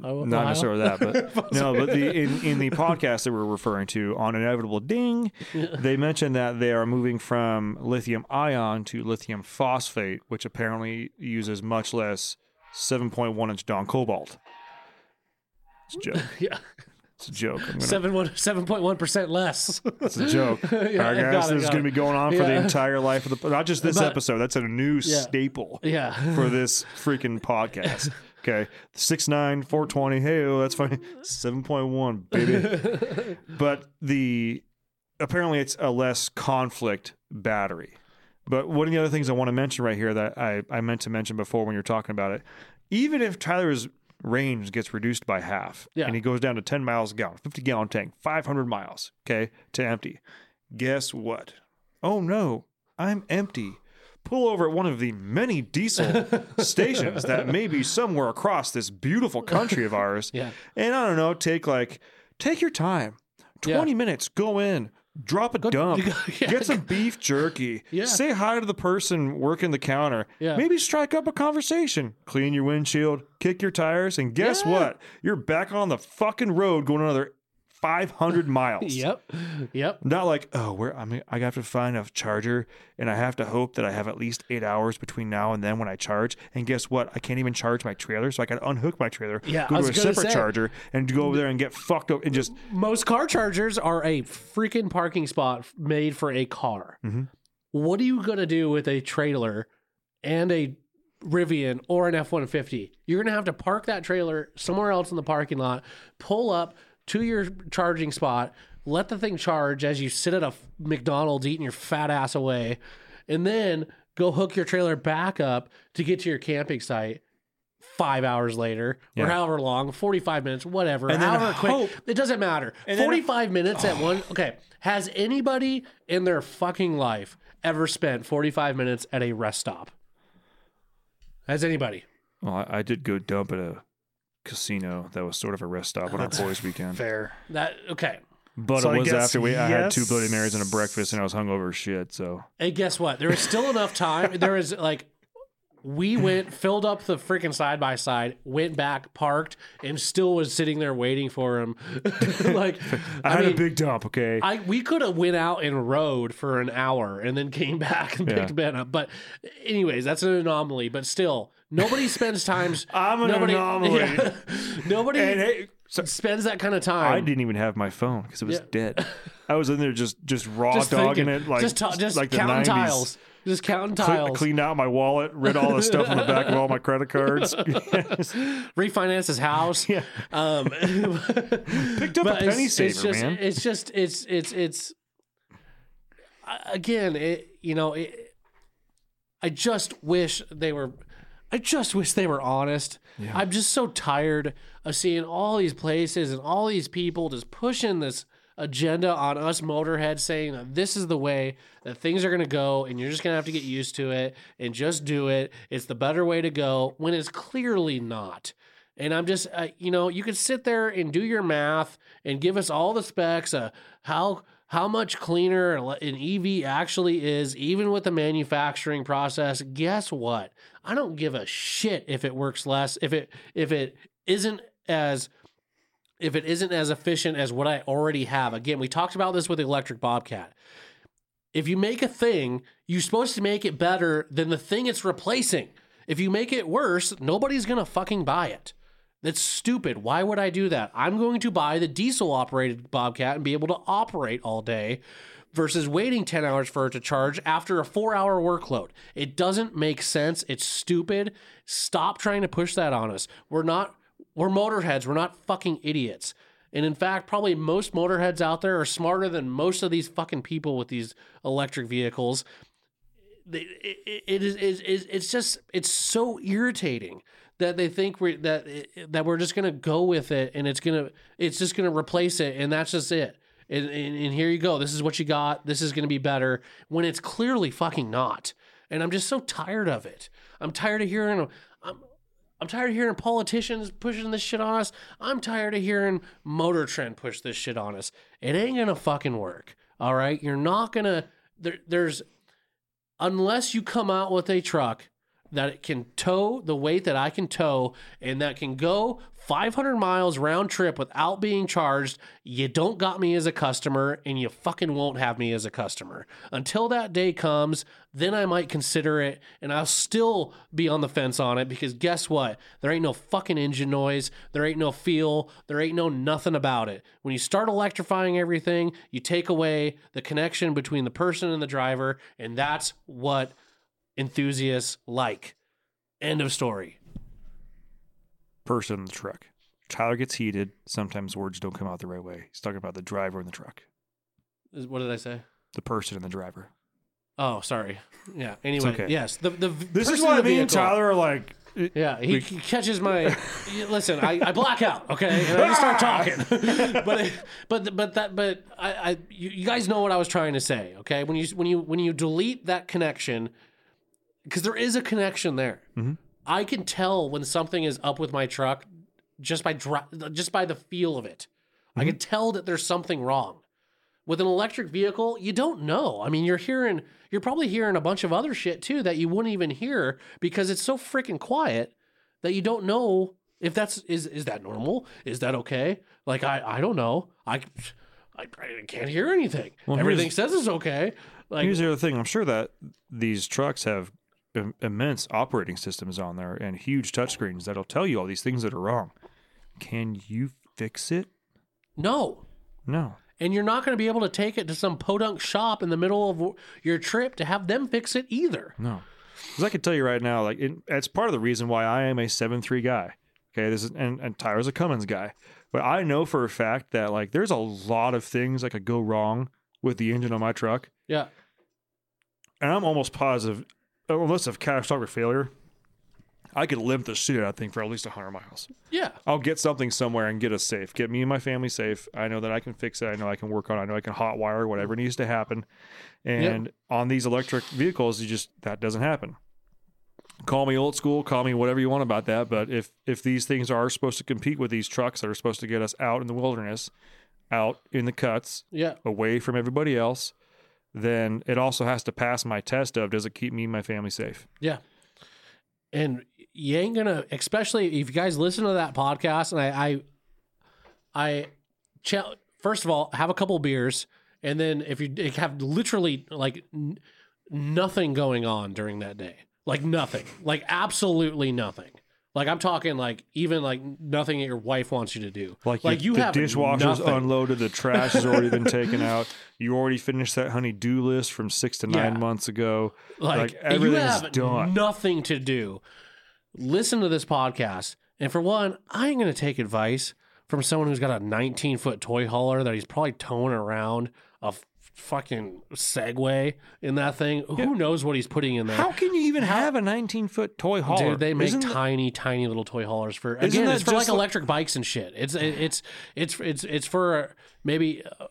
Oh, Not Ohio? necessarily that, but <laughs> no, but the in, in the <laughs> podcast that we're referring to on inevitable ding, they mentioned that they are moving from lithium ion to lithium phosphate, which apparently uses much less 7.1 inch Don cobalt. It's a <laughs> joke. Yeah, It's a joke. I'm gonna, seven one seven point one percent less. it's a joke. Yeah, All right, got guys, it, this is going to be going on for the entire life of the not just this But- episode. That's a new Yeah. staple yeah, for this freaking podcast. Okay, six nine four twenty. Hey, oh, that's funny. Seven point one, baby. <laughs> but the apparently it's a less conflict battery. But one of the other things I want to mention right here that I, I meant to mention before when you're talking about it, even if Tyler's range gets reduced by half Yeah. and he goes down to 10 miles a gallon, 50 gallon tank, 500 miles, okay, to empty, guess what? Oh no, I'm empty. Pull over at one of the many diesel <laughs> stations that may be somewhere across this beautiful country of ours. <laughs> Yeah. And I don't know, take like, take your time. Yeah. 20 minutes, go in, drop a dump, <laughs> yeah. get some beef jerky, Yeah. say hi to the person working the counter, Yeah. maybe strike up a conversation, clean your windshield, kick your tires, and guess Yeah. what? You're back on the fucking road going another 500 miles. <laughs> Yep. Yep. Not like, oh, where I mean, I have to find a charger, and I have to hope that I have at least eight hours between now and then when I charge. And guess what? I can't even charge my trailer, so I got to unhook my trailer, Yeah, go to a separate say. charger, and go over there and get fucked up and just Most car chargers are a freaking parking spot made for a car. Mhm. What are you going to do with a trailer and a Rivian or an F 150? You're going to have to park that trailer somewhere else in the parking lot, pull up to your charging spot, let the thing charge as you sit at a McDonald's eating your fat ass away, and then go hook your trailer back up to get to your camping site. Five hours later, or however long, forty-five minutes, whatever, And however quick, hope- it doesn't matter. And 45 minutes at one. Okay. Has anybody in their fucking life ever spent 45 minutes at a rest stop? Has anybody? Well, I, I did go dump at a casino that was sort of a rest stop on our boys' weekend. Fair. That okay. But So I it was after we I had two Bloody. Marys and a breakfast, and I was hungover as shit. So And guess what? There is still enough time. There is like we went, filled up the freaking side by side, went back, parked, and still was sitting there waiting for him. <laughs> like <laughs> I, I, had mean, a big dump. Okay, I we could have went out and rode for an hour and then came <laughs> back and Yeah. picked Ben up. But anyways, that's an anomaly. But still, nobody spends times. <laughs> I'm an nobody, anomaly. <laughs> Yeah. nobody and hey, so spends that kind of time. I didn't even have my phone because it was Yeah. dead. I was in there just just raw just dogging thinking, it like just, ta- just like counting 90s. tiles, just counting Cle- tiles. cleaned out my wallet, read all the stuff on the back of all my credit <laughs> cards, refinance his house. Yeah. Um, picked up a penny it's, saver, it's just, man. It's just, it's, it's, it's. Again, it, you know, it, I just wish they were. I just wish they were honest. I'm just so tired of seeing all these places and all these people just pushing this agenda on us motorheads saying that this is the way that things are going to go and you're just going to have to get used to it and just do it. It's the better way to go when it's clearly not. And I'm just, uh, you know, you could sit there and do your math and give us all the specs of how how much cleaner an EV actually is, even with the manufacturing process. Guess what? I don't give a shit if it works less, if it if it isn't as if it isn't as efficient as what I already have. Again, we talked about this with the electric Bobcat. If you make a thing, you're supposed to make it better than the thing it's replacing. If you make it worse, nobody's gonna fucking buy it. That's stupid. Why would I do that? I'm going to buy the diesel operated Bobcat and be able to operate all day versus waiting 10 hours for it to charge after a four hour workload. It doesn't make sense. It's stupid. Stop trying to push that on us. We're not, we're motorheads. We're not fucking idiots. And in fact, probably most motorheads out there are smarter than most of these fucking people with these electric vehicles. It, it is, is, is, it's just, it's so irritating that they think we're that that we're just gonna go with it and it's gonna it's just gonna replace it and that's just it and, and, and here you go this is what you got this is gonna be better when it's clearly fucking not and i'm just so tired of it i'm tired of hearing i'm I'm tired of hearing politicians pushing this shit on us. I'm tired of hearing Motor Trend push this shit on us. It ain't gonna fucking work. All right, you're not gonna. There, there's unless you come out with a truck that it can tow the weight that I can tow and that can go 500 miles round trip without being charged, you don't got me as a customer and you fucking won't have me as a customer. Until that day comes, then I might consider it and I'll still be on the fence on it because guess what? There ain't no fucking engine noise, there ain't no feel, there ain't no nothing about it. When you start electrifying everything, you take away the connection between the person and the driver, and that's what enthusiasts like. End of story. Person in the truck. Tyler gets heated. Sometimes words don't come out the right way. He's talking about the driver in the truck, What did I say? the person in the driver. Oh, sorry. Yeah. Anyway, okay. yes. The the This is what in the me and Tyler are like. Yeah, he, he catches my. <laughs> listen, I, I black out, okay, and I just start <laughs> talking. but but but that but I, I you, you guys know what I was trying to say, okay? When you when you when you delete that connection, because there is a connection there. Mm-hmm. I can tell when something is up with my truck just by dri- just by the feel of it. I can mm-hmm. tell that there's something wrong. With an electric vehicle, you don't know. I mean, you're hearing, you're probably hearing a bunch of other shit too that you wouldn't even hear because it's so freaking quiet that you don't know If that's is is that normal? Is that okay? Like I I don't know. I I, I can't hear anything. Well, Everything says it's okay. Like Here's the other thing. I'm sure that these trucks have immense operating systems on there and huge touchscreens that'll tell you all these things that are wrong. Can you fix it? no. No. And you're not going to be able to take it to some podunk shop in the middle of your trip to have them fix it either. No. Because I can tell you right now, like it, it's part of the reason why I am a seven three guy. Okay, this is and, and Tyler's a Cummins guy. But I know for a fact that like there's a lot of things that could go wrong with the engine on my truck. Yeah. And I'm almost positive, unless of catastrophic failure, I could limp the shit I think, for at least 100 miles. Yeah. I'll get something somewhere and get us safe. Get me and my family safe. I know that I can fix it. I know I can work on it. I know I can hot wire whatever needs to happen. And on these electric vehicles, you just that doesn't happen. Call me old school, call me whatever you want about that. But if if these things are supposed to compete with these trucks that are supposed to get us out in the wilderness, out in the cuts, Yeah. away from everybody else, then it also has to pass my test of does it keep me and my family safe? Yeah. And you ain't gonna, especially if you guys listen to that podcast, and I, I, I, first of all, have a couple beers, and then if you have literally like n- nothing going on during that day, like nothing, like absolutely nothing. Like I'm talking like even like nothing that your wife wants you to do. Like, like you, you the have dishwasher's nothing. unloaded, the trash has already been <laughs> taken out. You already finished that honey-do list from six to nine Yeah. months ago. like, Like, everything's done. nothing to do. Listen to this podcast, and for one, I ain't gonna take advice from someone who's got a 19 foot toy hauler that he's probably towing around a fucking Segway in that thing. Who knows what he's putting in there? How can you even have a 19-foot toy hauler? Dude, they make Isn't that- tiny, tiny little toy haulers for again. It's for like like- electric bikes and shit. It's it's it's it's it's for maybe uh,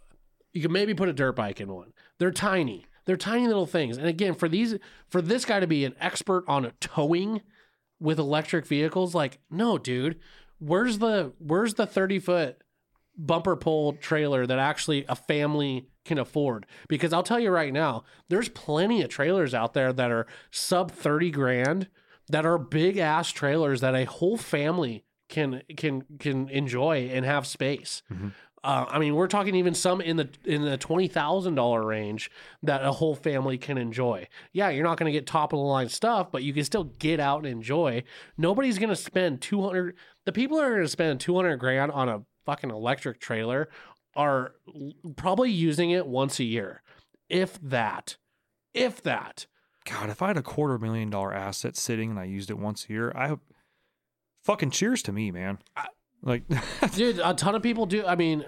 you can maybe put a dirt bike in one. They're tiny. They're tiny little things. And again, for these for this guy to be an expert on towing with electric vehicles, like no, dude. Where's the where's the thirty foot bumper pull trailer that actually a family can afford. Because I'll tell you right now, there's plenty of trailers out there that are sub 30 grand that are big ass trailers that a whole family can can can enjoy and have space. Uh, I mean, we're talking even some in the in the twenty thousand dollar range that a whole family can enjoy. Yeah, you're not going to get top of the line stuff, but you can still get out and enjoy. Nobody's going to spend two hundred. The people are going to spend two hundred grand on a fucking electric trailer are probably using it once a year, if that, if that. God, if I had a quarter million dollar asset sitting and I used it once a year, I hope fucking cheers to me, man. like, <laughs> Dude, a ton of people do. I mean,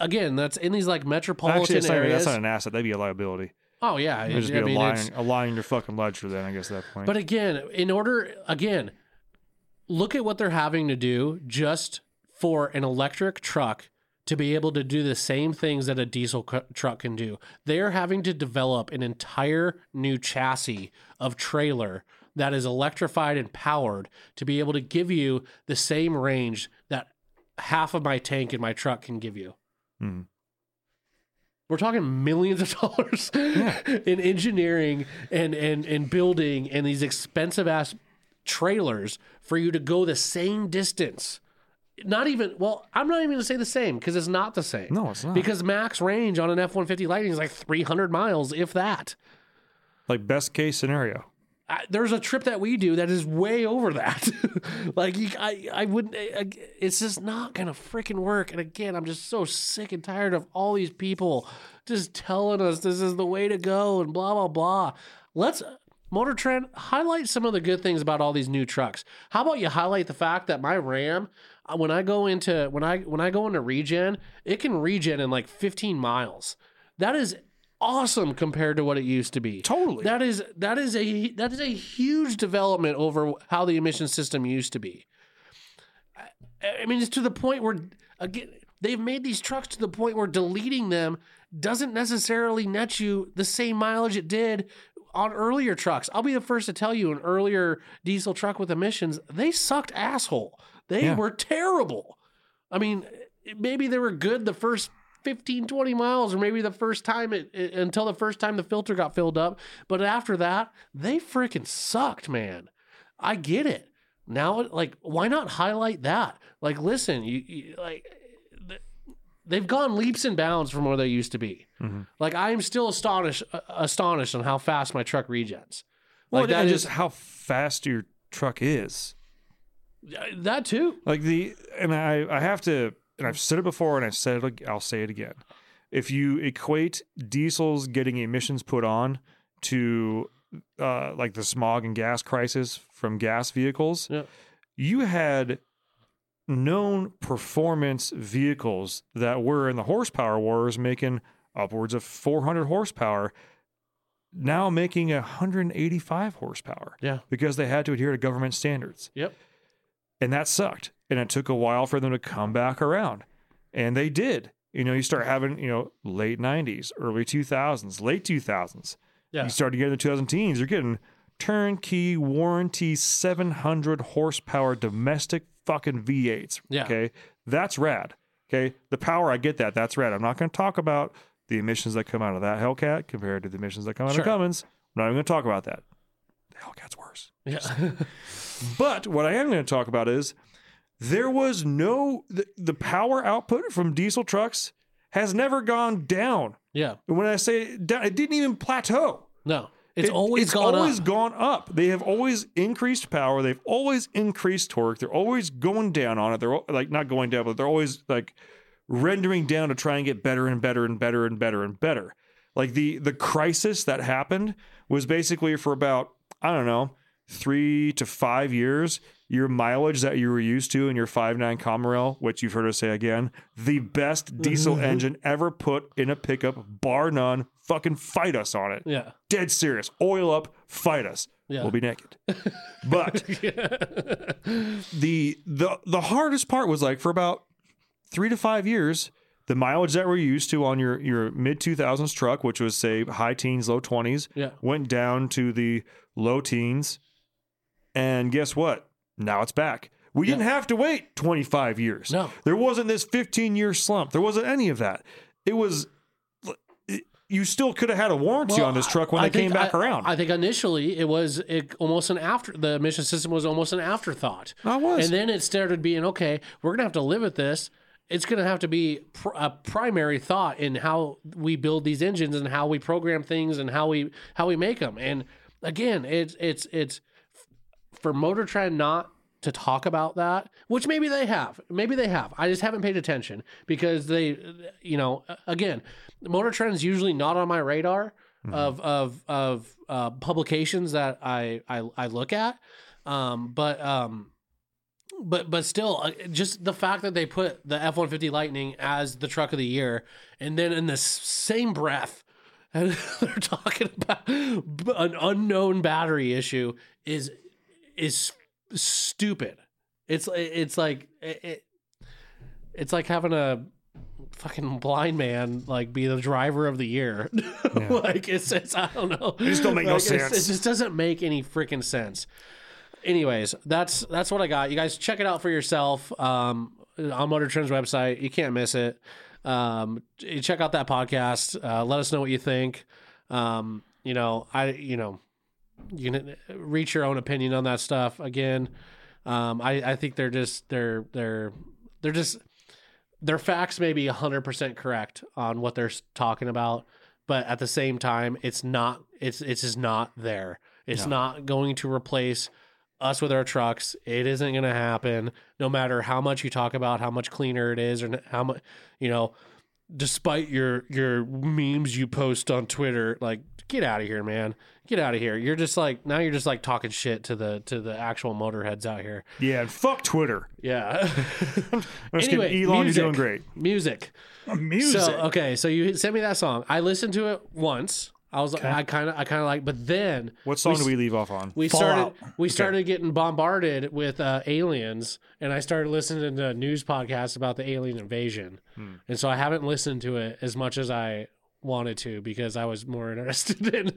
again, that's in these like metropolitan actually, areas. that's not an asset. That'd be a liability. oh yeah, It'd just be a mean, line, a line in your fucking ledger. Then I guess at that point. But again, in order, again, look at what they're having to do just for an electric truck to be able to do the same things that a diesel cu- truck can do. They are having to develop an entire new chassis of trailer that is electrified and powered to be able to give you the same range that half of my tank in my truck can give you. Mhm. We're talking millions of <laughs> dollars in engineering and, and, and building and these expensive ass trailers for you to go the same distance. Not even, well, I'm not even going to say the same because it's not the same. No, it's not. Because max range on an F 150 Lightning is like 300 miles, if that. like best case scenario. I, there's a trip that we do that is way over that. <laughs> like you, I, I wouldn't. I, it's just not gonna freaking work. And again, I'm just so sick and tired of all these people just telling us this is the way to go and blah blah blah. Let's Motor Trend highlight some of the good things about all these new trucks. How about you highlight the fact that my Ram, when I go into when I when I go into regen, it can regen in like 15 miles. That is awesome compared to what it used to be. Totally. That is that is a that is a huge development over how the emission system used to be. I, I mean, it's to the point where again they've made these trucks to the point where deleting them doesn't necessarily net you the same mileage it did on earlier trucks. I'll be the first to tell you, an earlier diesel truck with emissions, they sucked asshole. They Yeah. were terrible. I mean, maybe they were good the first 15, 20 miles, or maybe the first time it, it- until the first time the filter got filled up. But after that, they freaking sucked, man. I get it. now like why not highlight that like listen you, you like they've gone leaps and bounds from where they used to be Mhm. like i'm still astonished uh, astonished on how fast my truck regens Well, like that and is just how fast your truck is. That too Like the and I I have to and I've said it before and I've said it I'll say it again. If you equate diesels getting emissions put on to uh, like the smog and gas crisis from gas vehicles, Yeah. you had known performance vehicles that were in the horsepower wars making upwards of 400 horsepower now making 185 horsepower yeah because they had to adhere to government standards yep and that sucked. And it took a while for them to come back around. And they did. You know you start having you know late 90s early 2000s late 2000s yeah you start to get in the 2010s you're getting turnkey warranty 700 horsepower domestic fucking v8s Yeah. okay? That's rad. Okay? The power i get that. That's rad. I'm not going to talk about the emissions that come out of that hellcat compared to the emissions that come out Sure. of cummins. I'm not even going to talk about that. The hellcat's worse. Yeah <laughs> but what I am going to talk about is there was no the, the power output from diesel trucks has never gone down. yeah And when I say down, it didn't even plateau. no it's It- always it's gone always up gone up. They have always increased power. They've always increased torque. They're always going down on it. They're like not going down, but they're always like rendering down to try and get better and better and better and better and better. Like the the crisis that happened was basically for about I don't know three to five years. Your mileage that you were used to in your 5.9 Common Rail, which you've heard us say again, the best diesel mm-hmm. engine ever put in a pickup, bar none. Fucking fight us on it yeah dead serious. Oil up, fight us. Yeah. We'll be naked. <laughs> But the the the hardest part was like for about three to five years, the mileage that we're used to on your your mid two thousands truck, which was say high teens, low twenties, yeah went down to the low teens. And guess what? Now it's back. We didn't have to wait 25 years. No. There wasn't this 15 year slump. There wasn't any of that. It was you still could have had a warranty Well, on this truck when I they came back I- around. I think initially it was it, almost an after the emission system was almost an afterthought. I was. And then it started being okay. We're gonna have to live with this. It's gonna have to be pr- a primary thought in how we build these engines and how we program things and how we how we make them. And again, it's it's it's for Motor Trend not to talk about that, which maybe they have, maybe they have. I just haven't paid attention because they, you know, again, Motor Trend is usually not on my radar of of of uh, publications that I I, I look at, um, but um, but but still, uh, just the fact that they put the F one fifty Lightning as the truck of the year, and then in the s- same breath. <laughs> And they're talking about b- an unknown battery issue is is stupid. It's it's like it, it- it's like having a fucking blind man like be the driver of the year. <laughs> like it's, it's I don't know. It just don't make no sense. It just doesn't make any freaking sense. Anyways, that's that's what I got. You guys check it out for yourself um, on Motor Trend's website. You can't miss it. Um, check out that podcast. Uh, let us know what you think. Um, you know, I you know you can reach your own opinion on that stuff. Again um i i think they're just they're they're they're just their facts may be 100% correct on what they're talking about but at the same time it's not it's it's just not there. It's not going to replace us with our trucks. It isn't going to happen. No matter how much you talk about how much cleaner it is or how much you know despite your your memes you post on Twitter, like get out of here, man. Get out of here. You're just like now you're just like talking shit to the to the actual motorheads out here. yeah, and fuck Twitter. Yeah. <laughs> I'm just Anyway, kidding. Elon, music. you're doing great. Music. Music. So okay, so you sent me that song. I listened to it once. I was like, I kind of, I kind of like, but then What song we do we leave off on? we Fallout. started we started getting bombarded with uh, aliens and i started listening to news podcasts about the alien invasion Hmm. and so i haven't listened to it as much as i wanted to because i was more <laughs> interested in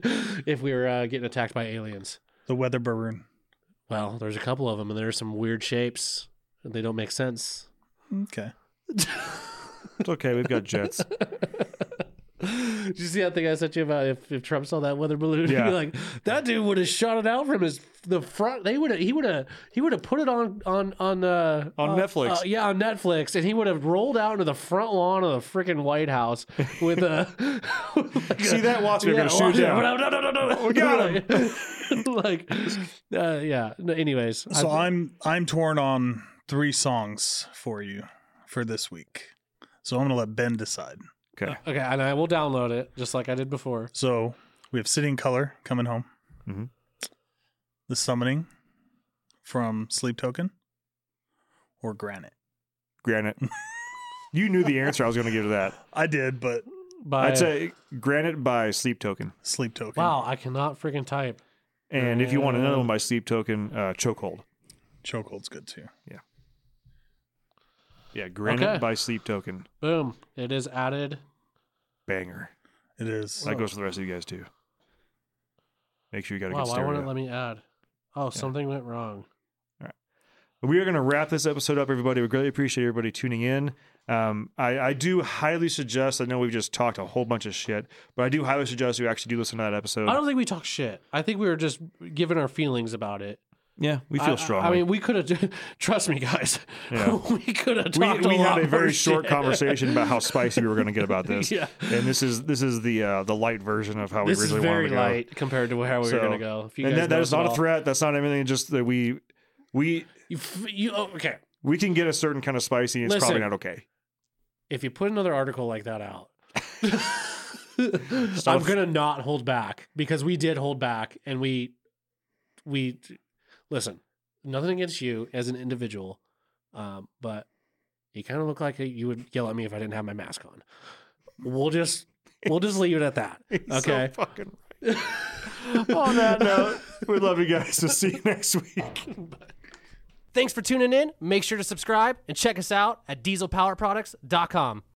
if we were uh, getting attacked by aliens the weather balloon. well there's a couple of them and there's some weird shapes and they don't make sense Okay. <laughs> It's okay. We've got jets. <laughs> Did you see that thing I sent you about if, if Trump saw that weather balloon? <laughs> Yeah. Like, that dude would have shot it out from his the front. They would have. He would have. He would have put it on on on uh, On uh, Netflix. uh, yeah, on Netflix, and he would have rolled out into the front lawn of the freaking White House with a. <laughs> like See a- that, Watson? Yeah, gonna shoot down. No, no, no, no, no. We got him. <laughs> like, uh, yeah. No, anyways, So I, I'm I'm torn on three songs for you for this week. So I'm gonna let Ben decide. Okay. okay, and I will download it just like I did before. So we have Sitting Color coming home. Mhm. The Summoning from Sleep Token or Granite. Granite. <laughs> you knew the answer I was going to give to that. <laughs> I did, but By, I'd say Granite by Sleep Token. Sleep Token. wow, I cannot freaking type. And if you want another one by Sleep Token, uh, Chokehold. Chokehold's good too. Yeah, Granite Okay. by Sleep Token. Boom, it is added. Banger. It is. That goes for the rest of you guys too. Make sure you got a Wow, good why stereo. wouldn't it let me add? Oh, something went wrong. All right. We are going to wrap this episode up, everybody. We greatly appreciate everybody tuning in. Um, I, I do highly suggest. I know we've just talked a whole bunch of shit, but I do highly suggest you actually do listen to that episode. I don't think we talk shit. I think we were just giving our feelings about it. Yeah, we feel I- strongly. I, mean, we could have. <laughs> Trust me, guys. Yeah. <laughs> we could have we, talked we a had a very short shit. conversation about how spicy we were going to get about <laughs> this. Yeah. and this is this is the uh, the light version of how This we is originally very wanted to go. light compared to how we So- were going to go. If you and guys that, that is not a threat. That's not everything. Just that we we You, f- you oh, okay? we can get a certain kind of spicy. and It's Listen. probably not okay. If you put another article like that out, I'm gonna not hold back because we did hold back, and we we listen. Nothing against you as an individual, um, but you kind of look like you would yell at me if I didn't have my mask on. We'll just we'll just leave it at that. <laughs> Okay. So fucking <laughs> right. On that note, we love you guys. We'll see you <laughs> next week. Thanks for tuning in. Make sure to subscribe and check us out at dieselpowerproducts.com.